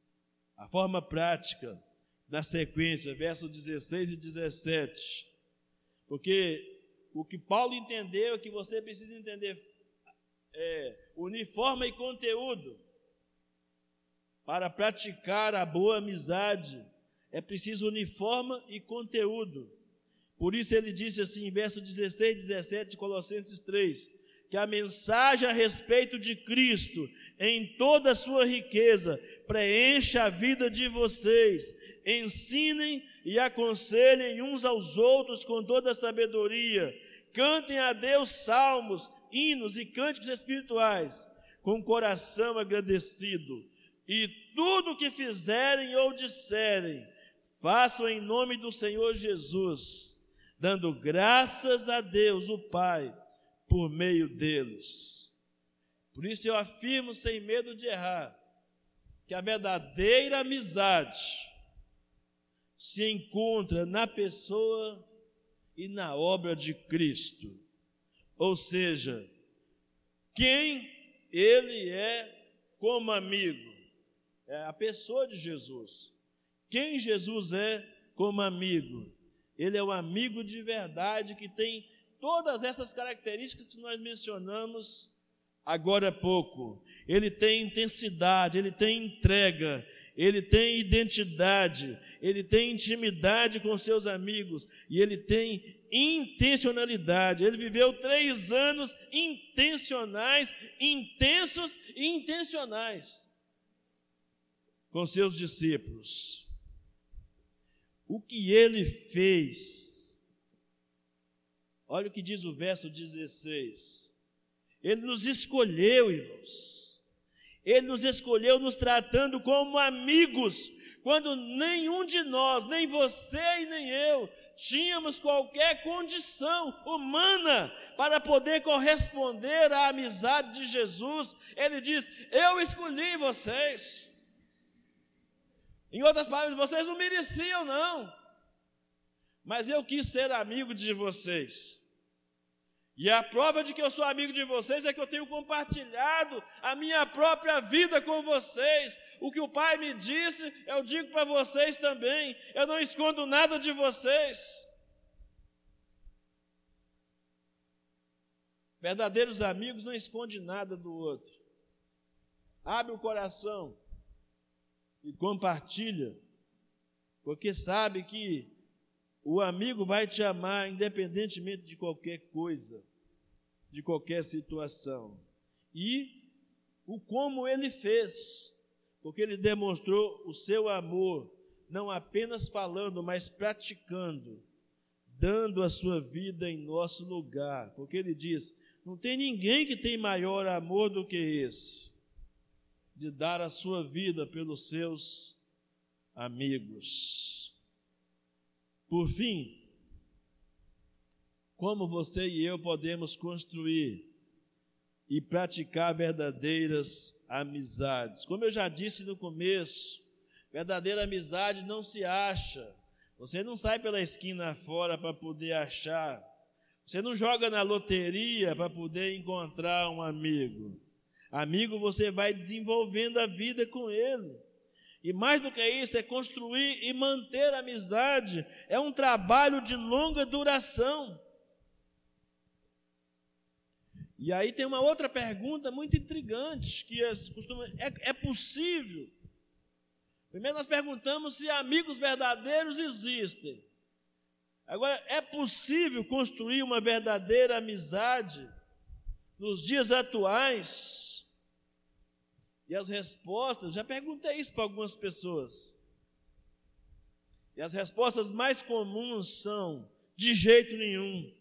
a forma prática, na sequência, versos 16 e 17, porque o que Paulo entendeu é que você precisa entender é, uniforme e conteúdo para praticar a boa amizade. É preciso uniforme e conteúdo. Por isso ele disse assim, em verso 16 e 17 de Colossenses 3, que a mensagem a respeito de Cristo, em toda a sua riqueza, preencha a vida de vocês. Ensinem e aconselhem uns aos outros com toda a sabedoria. Cantem a Deus salmos, hinos e cânticos espirituais, com o coração agradecido. E tudo o que fizerem ou disserem, façam em nome do Senhor Jesus dando graças a Deus, o Pai, por meio deles. Por isso eu afirmo sem medo de errar, que a verdadeira amizade se encontra na pessoa e na obra de Cristo. Ou seja, quem ele é como amigo, é a pessoa de Jesus. Quem Jesus é como amigo, ele é um amigo de verdade que tem todas essas características que nós mencionamos agora há pouco. Ele tem intensidade, ele tem entrega, ele tem identidade, ele tem intimidade com seus amigos e ele tem intencionalidade. Ele viveu três anos intencionais, intensos e intencionais com seus discípulos o que ele fez. Olha o que diz o verso 16. Ele nos escolheu, irmãos. Ele nos escolheu nos tratando como amigos, quando nenhum de nós, nem você e nem eu, tínhamos qualquer condição humana para poder corresponder à amizade de Jesus. Ele diz: Eu escolhi vocês. Em outras palavras, vocês não mereciam, não. Mas eu quis ser amigo de vocês. E a prova de que eu sou amigo de vocês é que eu tenho compartilhado a minha própria vida com vocês. O que o Pai me disse, eu digo para vocês também. Eu não escondo nada de vocês. Verdadeiros amigos não escondem nada do outro. Abre o coração e compartilha, porque sabe que o amigo vai te amar independentemente de qualquer coisa, de qualquer situação. E o como ele fez, porque ele demonstrou o seu amor, não apenas falando, mas praticando, dando a sua vida em nosso lugar, porque ele diz: não tem ninguém que tem maior amor do que esse de dar a sua vida pelos seus amigos. Por fim, como você e eu podemos construir e praticar verdadeiras amizades? Como eu já disse no começo, verdadeira amizade não se acha. Você não sai pela esquina fora para poder achar. Você não joga na loteria para poder encontrar um amigo. Amigo, você vai desenvolvendo a vida com ele. E mais do que isso, é construir e manter a amizade. É um trabalho de longa duração. E aí tem uma outra pergunta muito intrigante, que é, é, é possível. Primeiro nós perguntamos se amigos verdadeiros existem. Agora, é possível construir uma verdadeira amizade nos dias atuais? E as respostas, já perguntei isso para algumas pessoas. E as respostas mais comuns são: De jeito nenhum.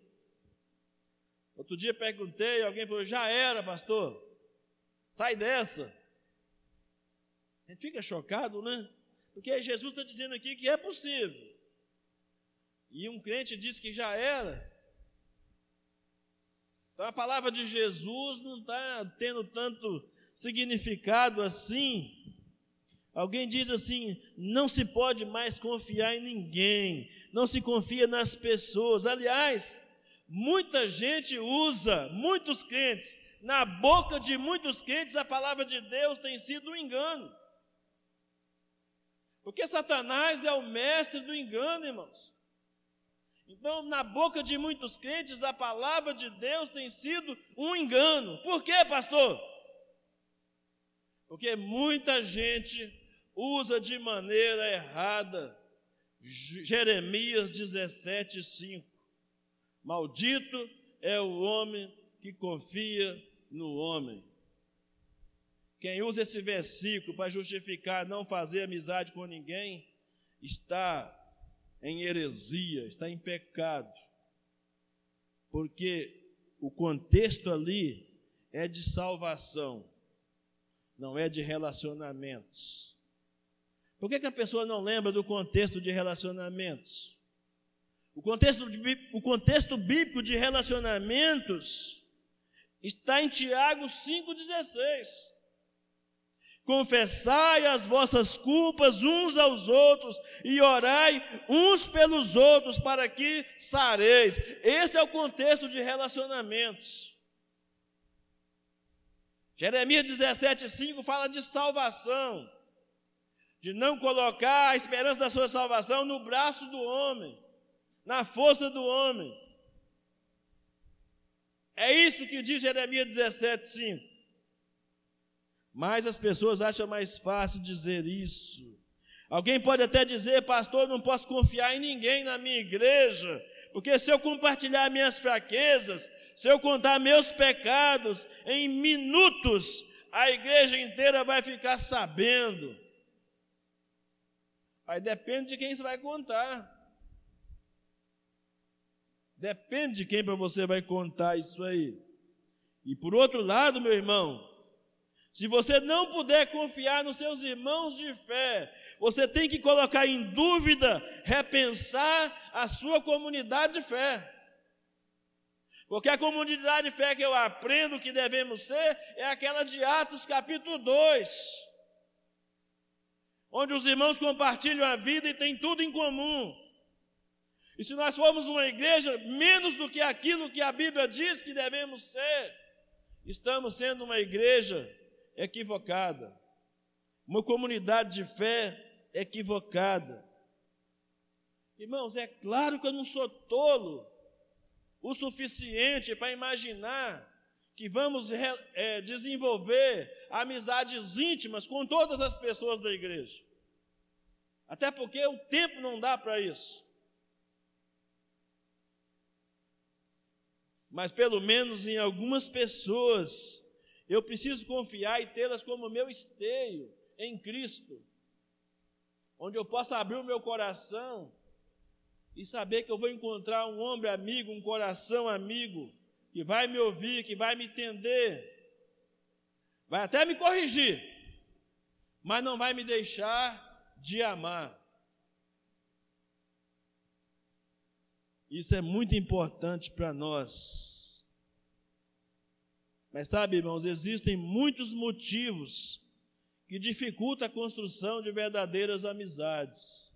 Outro dia perguntei, alguém falou: já era, pastor. Sai dessa. A gente fica chocado, né? Porque Jesus está dizendo aqui que é possível. E um crente diz que já era. Então a palavra de Jesus não está tendo tanto significado assim. Alguém diz assim: não se pode mais confiar em ninguém, não se confia nas pessoas. Aliás, muita gente usa, muitos crentes, na boca de muitos crentes, a palavra de Deus tem sido um engano. Porque Satanás é o mestre do engano, irmãos. Então, na boca de muitos crentes, a palavra de Deus tem sido um engano. Por quê, pastor? Porque muita gente usa de maneira errada Jeremias 17, 5. Maldito é o homem que confia no homem. Quem usa esse versículo para justificar não fazer amizade com ninguém, está em heresia, está em pecado. Porque o contexto ali é de salvação, não é de relacionamentos. Por que, que a pessoa não lembra do contexto de relacionamentos? O contexto, o contexto bíblico de relacionamentos está em Tiago 5,16. Confessai as vossas culpas uns aos outros e orai uns pelos outros para que sareis. Esse é o contexto de relacionamentos. Jeremias 17,5 fala de salvação, de não colocar a esperança da sua salvação no braço do homem, na força do homem. É isso que diz Jeremias 17,5. Mas as pessoas acham mais fácil dizer isso. Alguém pode até dizer, pastor, não posso confiar em ninguém na minha igreja, porque se eu compartilhar minhas fraquezas, se eu contar meus pecados, em minutos a igreja inteira vai ficar sabendo. Aí depende de quem você vai contar. Depende de quem para você vai contar isso aí. E por outro lado, meu irmão, se você não puder confiar nos seus irmãos de fé, você tem que colocar em dúvida, repensar a sua comunidade de fé. Porque a comunidade de fé que eu aprendo que devemos ser é aquela de Atos capítulo 2, onde os irmãos compartilham a vida e têm tudo em comum. E se nós formos uma igreja menos do que aquilo que a Bíblia diz que devemos ser, estamos sendo uma igreja equivocada, uma comunidade de fé equivocada. Irmãos, é claro que eu não sou tolo o suficiente para imaginar que vamos é, desenvolver amizades íntimas com todas as pessoas da igreja. Até porque o tempo não dá para isso. Mas pelo menos em algumas pessoas eu preciso confiar e tê-las como meu esteio em Cristo, onde eu possa abrir o meu coração e saber que eu vou encontrar um homem amigo, um coração amigo, que vai me ouvir, que vai me entender, vai até me corrigir, mas não vai me deixar de amar. Isso é muito importante para nós. Mas sabe, irmãos, existem muitos motivos que dificultam a construção de verdadeiras amizades.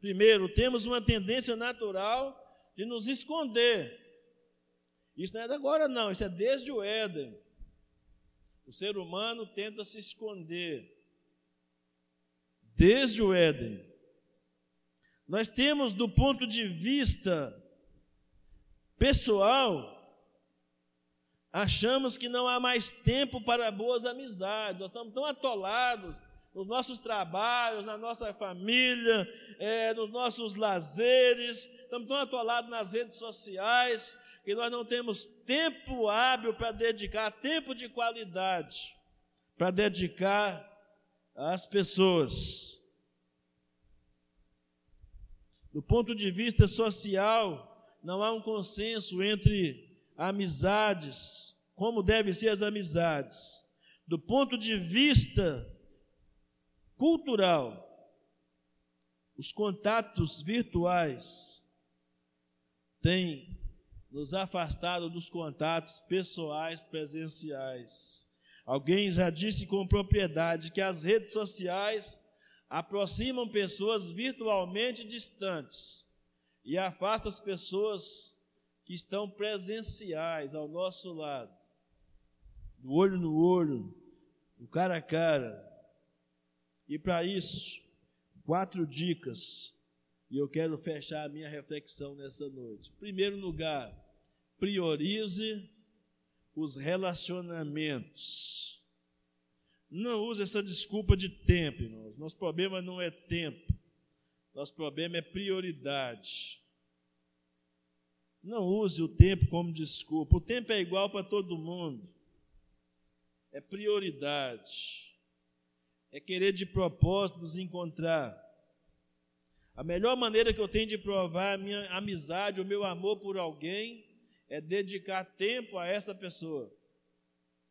Primeiro, temos uma tendência natural de nos esconder. Isso não é agora, não, isso é desde o Éden. O ser humano tenta se esconder. Desde o Éden. Nós temos, do ponto de vista pessoal, achamos que não há mais tempo para boas amizades, nós estamos tão atolados nos nossos trabalhos, na nossa família, é, nos nossos lazeres, estamos tão atolados nas redes sociais, que nós não temos tempo hábil para dedicar, tempo de qualidade, para dedicar às pessoas. Do ponto de vista social, não há um consenso entre amizades, como devem ser as amizades. Do ponto de vista cultural, os contatos virtuais têm nos afastado dos contatos pessoais presenciais. Alguém já disse com propriedade que as redes sociais aproximam pessoas virtualmente distantes e afastam as pessoas que estão presenciais ao nosso lado, do olho no olho, do cara a cara. E para isso, quatro dicas e eu quero fechar a minha reflexão nessa noite. Em primeiro lugar, priorize os relacionamentos. Não use essa desculpa de tempo, irmãos. Nosso problema não é tempo. Nosso problema é prioridade. Não use o tempo como desculpa. O tempo é igual para todo mundo. É prioridade. É querer de propósito nos encontrar. A melhor maneira que eu tenho de provar a minha amizade, o meu amor por alguém, é dedicar tempo a essa pessoa.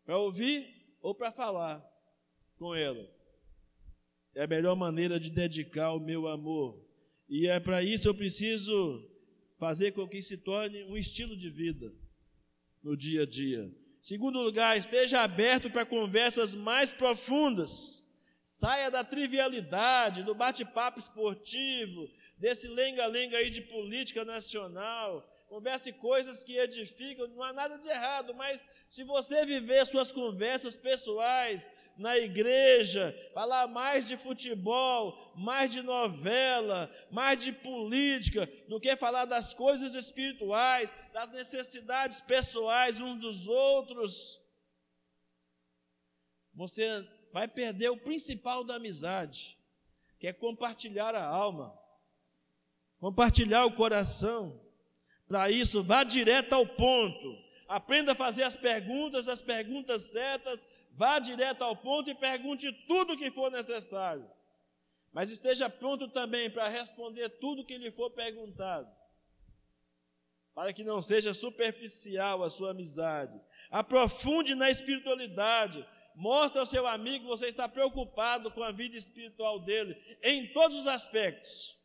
Para ouvir ou para falar com ela. É a melhor maneira de dedicar o meu amor. E é para isso eu preciso fazer com que se torne um estilo de vida no dia a dia. Segundo lugar, esteja aberto para conversas mais profundas Saia da trivialidade, do bate-papo esportivo, desse lenga-lenga aí de política nacional. Converse coisas que edificam, não há nada de errado, mas se você viver suas conversas pessoais na igreja, falar mais de futebol, mais de novela, mais de política, do que falar das coisas espirituais, das necessidades pessoais uns dos outros, você vai perder o principal da amizade, que é compartilhar a alma, compartilhar o coração. Para isso, vá direto ao ponto. Aprenda a fazer as perguntas, as perguntas certas, vá direto ao ponto e pergunte tudo o que for necessário. Mas esteja pronto também para responder tudo que lhe for perguntado. Para que não seja superficial a sua amizade. Aprofunde na espiritualidade. Mostre ao seu amigo que você está preocupado com a vida espiritual dele, em todos os aspectos.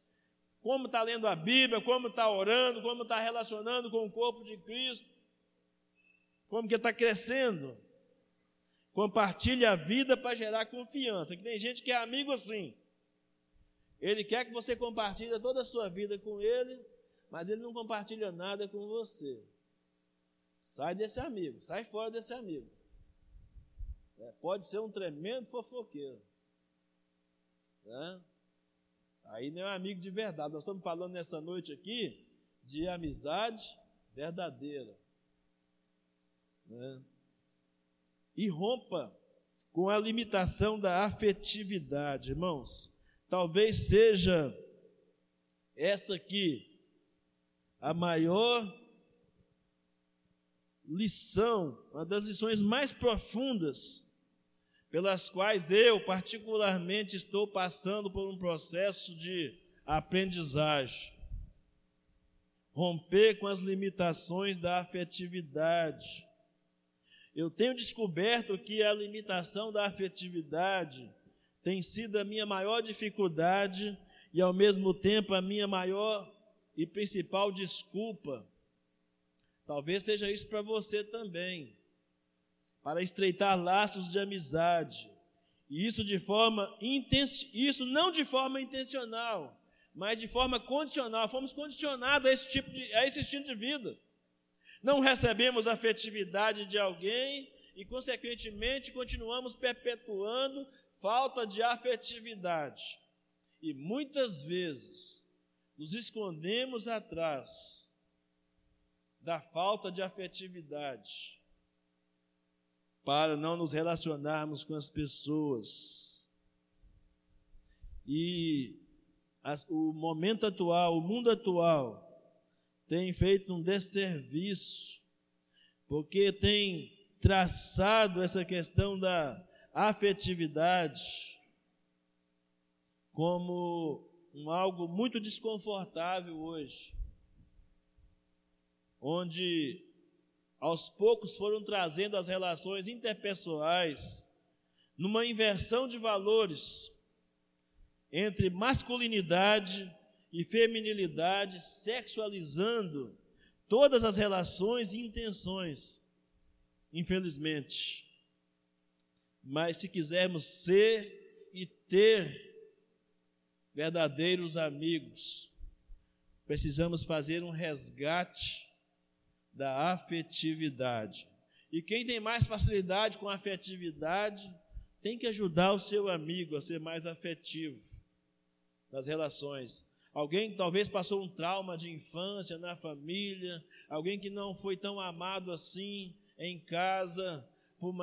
Como está lendo a Bíblia, como está orando, como está relacionando com o corpo de Cristo, como que está crescendo. Compartilhe a vida para gerar confiança. Que tem gente que é amigo assim. Ele quer que você compartilhe toda a sua vida com ele, mas ele não compartilha nada com você. Sai desse amigo, sai fora desse amigo. É, pode ser um tremendo fofoqueiro. Né? Aí não é amigo de verdade. Nós estamos falando nessa noite aqui de amizade verdadeira. Né? E rompa com a limitação da afetividade, irmãos. Talvez seja essa aqui a maior lição, uma das lições mais profundas pelas quais eu, particularmente, estou passando por um processo de aprendizagem. Romper com as limitações da afetividade. Eu tenho descoberto que a limitação da afetividade tem sido a minha maior dificuldade e, ao mesmo tempo, a minha maior e principal desculpa. Talvez seja isso para você também para estreitar laços de amizade. E isso de forma isso não de forma intencional, mas de forma condicional. Fomos condicionados a esse tipo de a esse estilo de vida. Não recebemos afetividade de alguém e consequentemente continuamos perpetuando falta de afetividade. E muitas vezes nos escondemos atrás da falta de afetividade para não nos relacionarmos com as pessoas. E as, o momento atual, o mundo atual, tem feito um desserviço, porque tem traçado essa questão da afetividade como um algo muito desconfortável hoje, onde aos poucos foram trazendo as relações interpessoais numa inversão de valores entre masculinidade e feminilidade, sexualizando todas as relações e intenções, infelizmente. Mas se quisermos ser e ter verdadeiros amigos, precisamos fazer um resgate da afetividade. E quem tem mais facilidade com afetividade tem que ajudar o seu amigo a ser mais afetivo nas relações. Alguém talvez passou um trauma de infância na família, alguém que não foi tão amado assim em casa,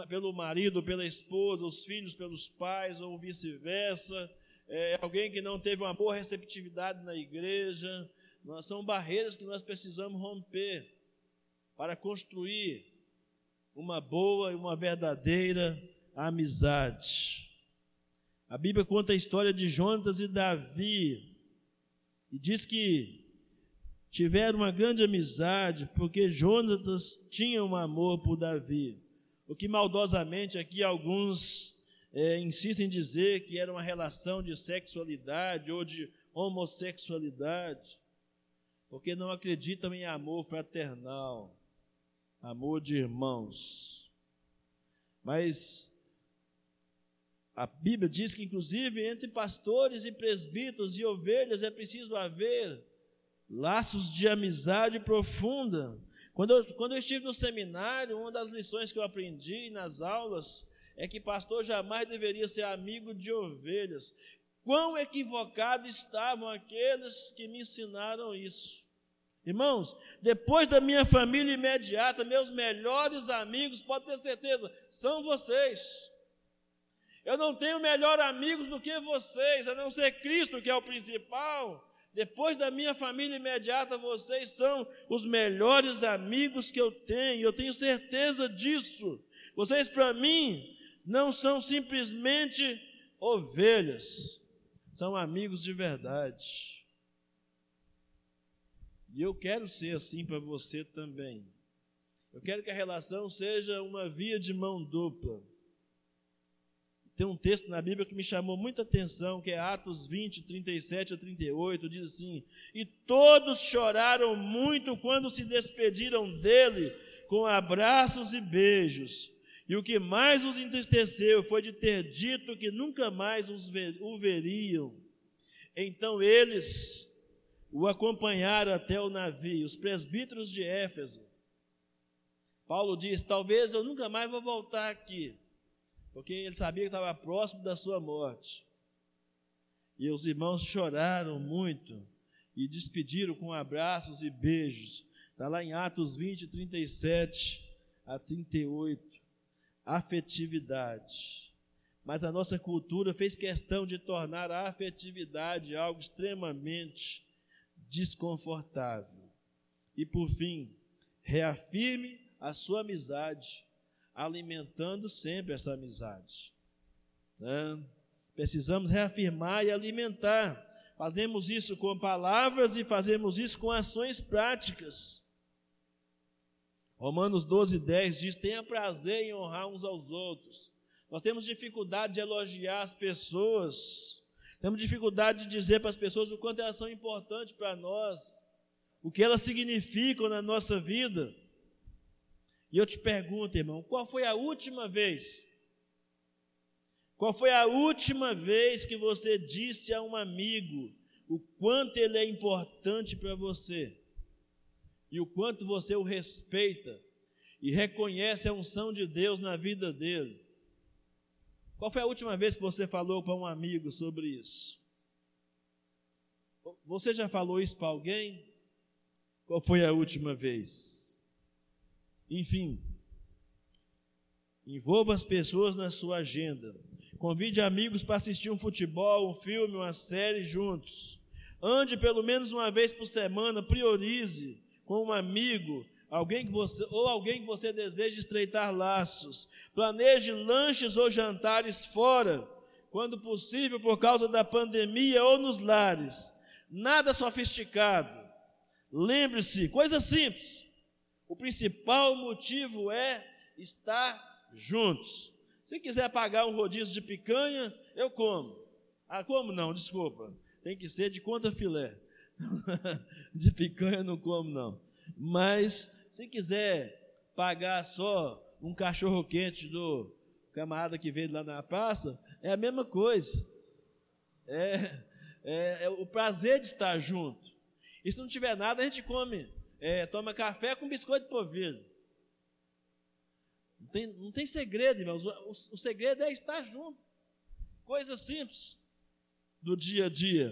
pelo marido, pela esposa, os filhos pelos pais, ou vice-versa. É, alguém que não teve uma boa receptividade na igreja. São barreiras que nós precisamos romper para construir uma boa e uma verdadeira amizade. A Bíblia conta a história de Jonatas e Davi, e diz que tiveram uma grande amizade, porque Jonatas tinha um amor por Davi. O que maldosamente aqui alguns é, insistem em dizer que era uma relação de sexualidade ou de homossexualidade, porque não acreditam em amor fraternal, amor de irmãos. Mas a Bíblia diz que, inclusive, entre pastores e presbíteros e ovelhas é preciso haver laços de amizade profunda. Quando eu, quando eu estive no seminário, uma das lições que eu aprendi nas aulas é que pastor jamais deveria ser amigo de ovelhas. Quão equivocados estavam aqueles que me ensinaram isso. Irmãos, depois da minha família imediata, meus melhores amigos, pode ter certeza, são vocês. Eu não tenho melhor amigos do que vocês, a não ser Cristo, que é o principal. Depois da minha família imediata, vocês são os melhores amigos que eu tenho, eu tenho certeza disso. Vocês, para mim, não são simplesmente ovelhas, são amigos de verdade. E eu quero ser assim para você também. Eu quero que a relação seja uma via de mão dupla. Tem um texto na Bíblia que me chamou muita atenção, que é Atos 20, 37 a 38, diz assim: E todos choraram muito quando se despediram dele, com abraços e beijos. E o que mais os entristeceu foi de ter dito que nunca mais os ver, o veriam. Então eles o acompanharam até o navio, os presbíteros de Éfeso. Paulo diz: Talvez eu nunca mais vou voltar aqui porque ele sabia que estava próximo da sua morte. E os irmãos choraram muito e despediram com abraços e beijos. Está lá em Atos 20, 37 a 38. Afetividade. Mas a nossa cultura fez questão de tornar a afetividade algo extremamente desconfortável. E por fim, reafirme a sua amizade alimentando sempre essa amizade. Né? Precisamos reafirmar e alimentar. Fazemos isso com palavras e fazemos isso com ações práticas. Romanos 12, 10 diz: tenha prazer em honrar uns aos outros. Nós temos dificuldade de elogiar as pessoas, temos dificuldade de dizer para as pessoas o quanto elas são importantes para nós, o que elas significam na nossa vida. E eu te pergunto, irmão, qual foi a última vez? Qual foi a última vez que você disse a um amigo o quanto ele é importante para você? E o quanto você o respeita e reconhece a unção de Deus na vida dele? Qual foi a última vez que você falou para um amigo sobre isso? Você já falou isso para alguém? Qual foi a última vez? Enfim, envolva as pessoas na sua agenda. Convide amigos para assistir um futebol, um filme, uma série juntos. Ande pelo menos uma vez por semana, priorize com um amigo, alguém que você ou alguém que você deseja estreitar laços. Planeje lanches ou jantares fora quando possível, por causa da pandemia ou nos lares. Nada sofisticado. Lembre-se, coisa simples. O principal motivo é estar juntos. Se quiser pagar um rodízio de picanha, eu como. Ah, como não? Desculpa. Tem que ser de conta filé. <laughs> de picanha não como não. Mas se quiser pagar só um cachorro quente do camarada que veio lá na praça, é a mesma coisa. É, é, é o prazer de estar junto. E se não tiver nada, a gente come, é, toma café com biscoito de polvilho. Não tem, não tem segredo, irmãos. O, o, o segredo é estar junto. Coisa simples do dia a dia.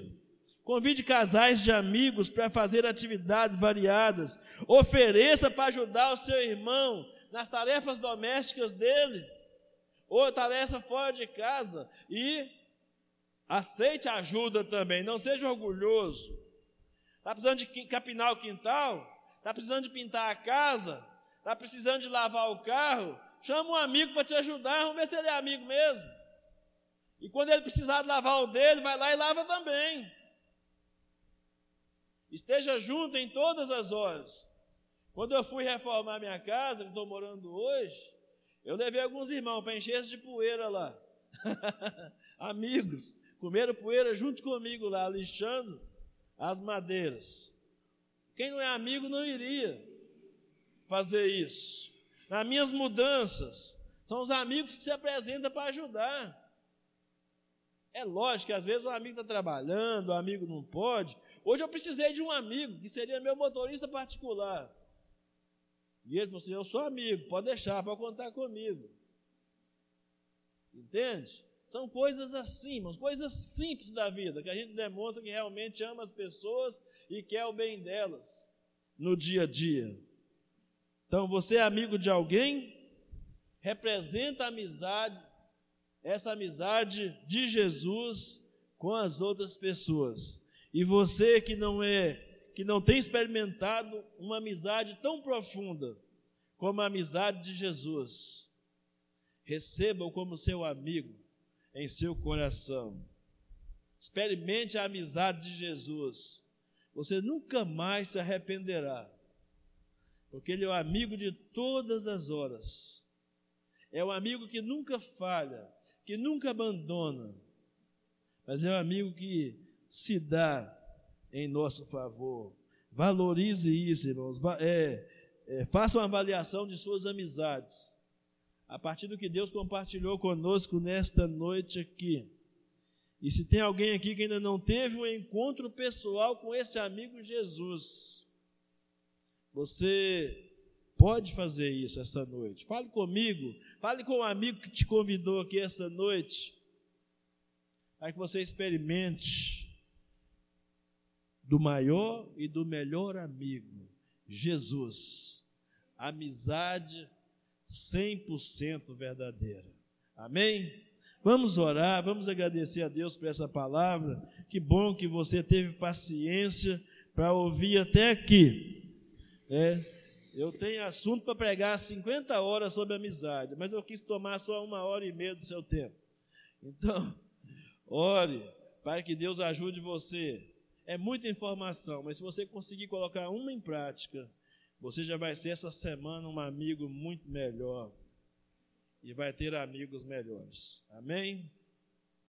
Convide casais de amigos para fazer atividades variadas. Ofereça para ajudar o seu irmão nas tarefas domésticas dele, ou tarefa fora de casa. E aceite ajuda também. Não seja orgulhoso. Está precisando de capinar o quintal? Está precisando de pintar a casa? Está precisando de lavar o carro? Chama um amigo para te ajudar. Vamos ver se ele é amigo mesmo. E quando ele precisar de lavar o dele, vai lá e lava também. Esteja junto em todas as horas. Quando eu fui reformar minha casa, que estou morando hoje, eu levei alguns irmãos para encher de poeira lá. <laughs> Amigos, comeram poeira junto comigo lá, lixando as madeiras. Quem não é amigo não iria fazer isso. Nas minhas mudanças, são os amigos que se apresentam para ajudar. É lógico que às vezes o amigo está trabalhando, o amigo não pode. Hoje eu precisei de um amigo, que seria meu motorista particular. E ele falou assim: Eu sou amigo, pode deixar, pode contar comigo. Entende? São coisas assim, irmãos, coisas simples da vida, que a gente demonstra que realmente ama as pessoas e quer o bem delas no dia a dia. Então, você é amigo de alguém, representa a amizade, essa amizade de Jesus com as outras pessoas. E você que não é, que não tem experimentado uma amizade tão profunda como a amizade de Jesus, receba-o como seu amigo em seu coração. Experimente a amizade de Jesus. Você nunca mais se arrependerá, porque Ele é o amigo de todas as horas. É o amigo que nunca falha, que nunca abandona, mas é um amigo que se dá em nosso favor. Valorize isso, irmãos. É, é, faça uma avaliação de suas amizades. A partir do que Deus compartilhou conosco nesta noite aqui. E se tem alguém aqui que ainda não teve um encontro pessoal com esse amigo Jesus, você pode fazer isso essa noite. Fale comigo, fale com o um amigo que te convidou aqui essa noite, para que você experimente do maior e do melhor amigo, Jesus. Amizade 100% verdadeira. Amém? Vamos orar, vamos agradecer a Deus por essa palavra. Que bom que você teve paciência para ouvir até aqui. É, eu tenho assunto para pregar 50 horas sobre amizade, mas eu quis tomar só uma hora e meia do seu tempo. Então, ore para que Deus ajude você. É muita informação, mas se você conseguir colocar uma em prática, você já vai ser essa semana um amigo muito melhor e vai ter amigos melhores. Amém?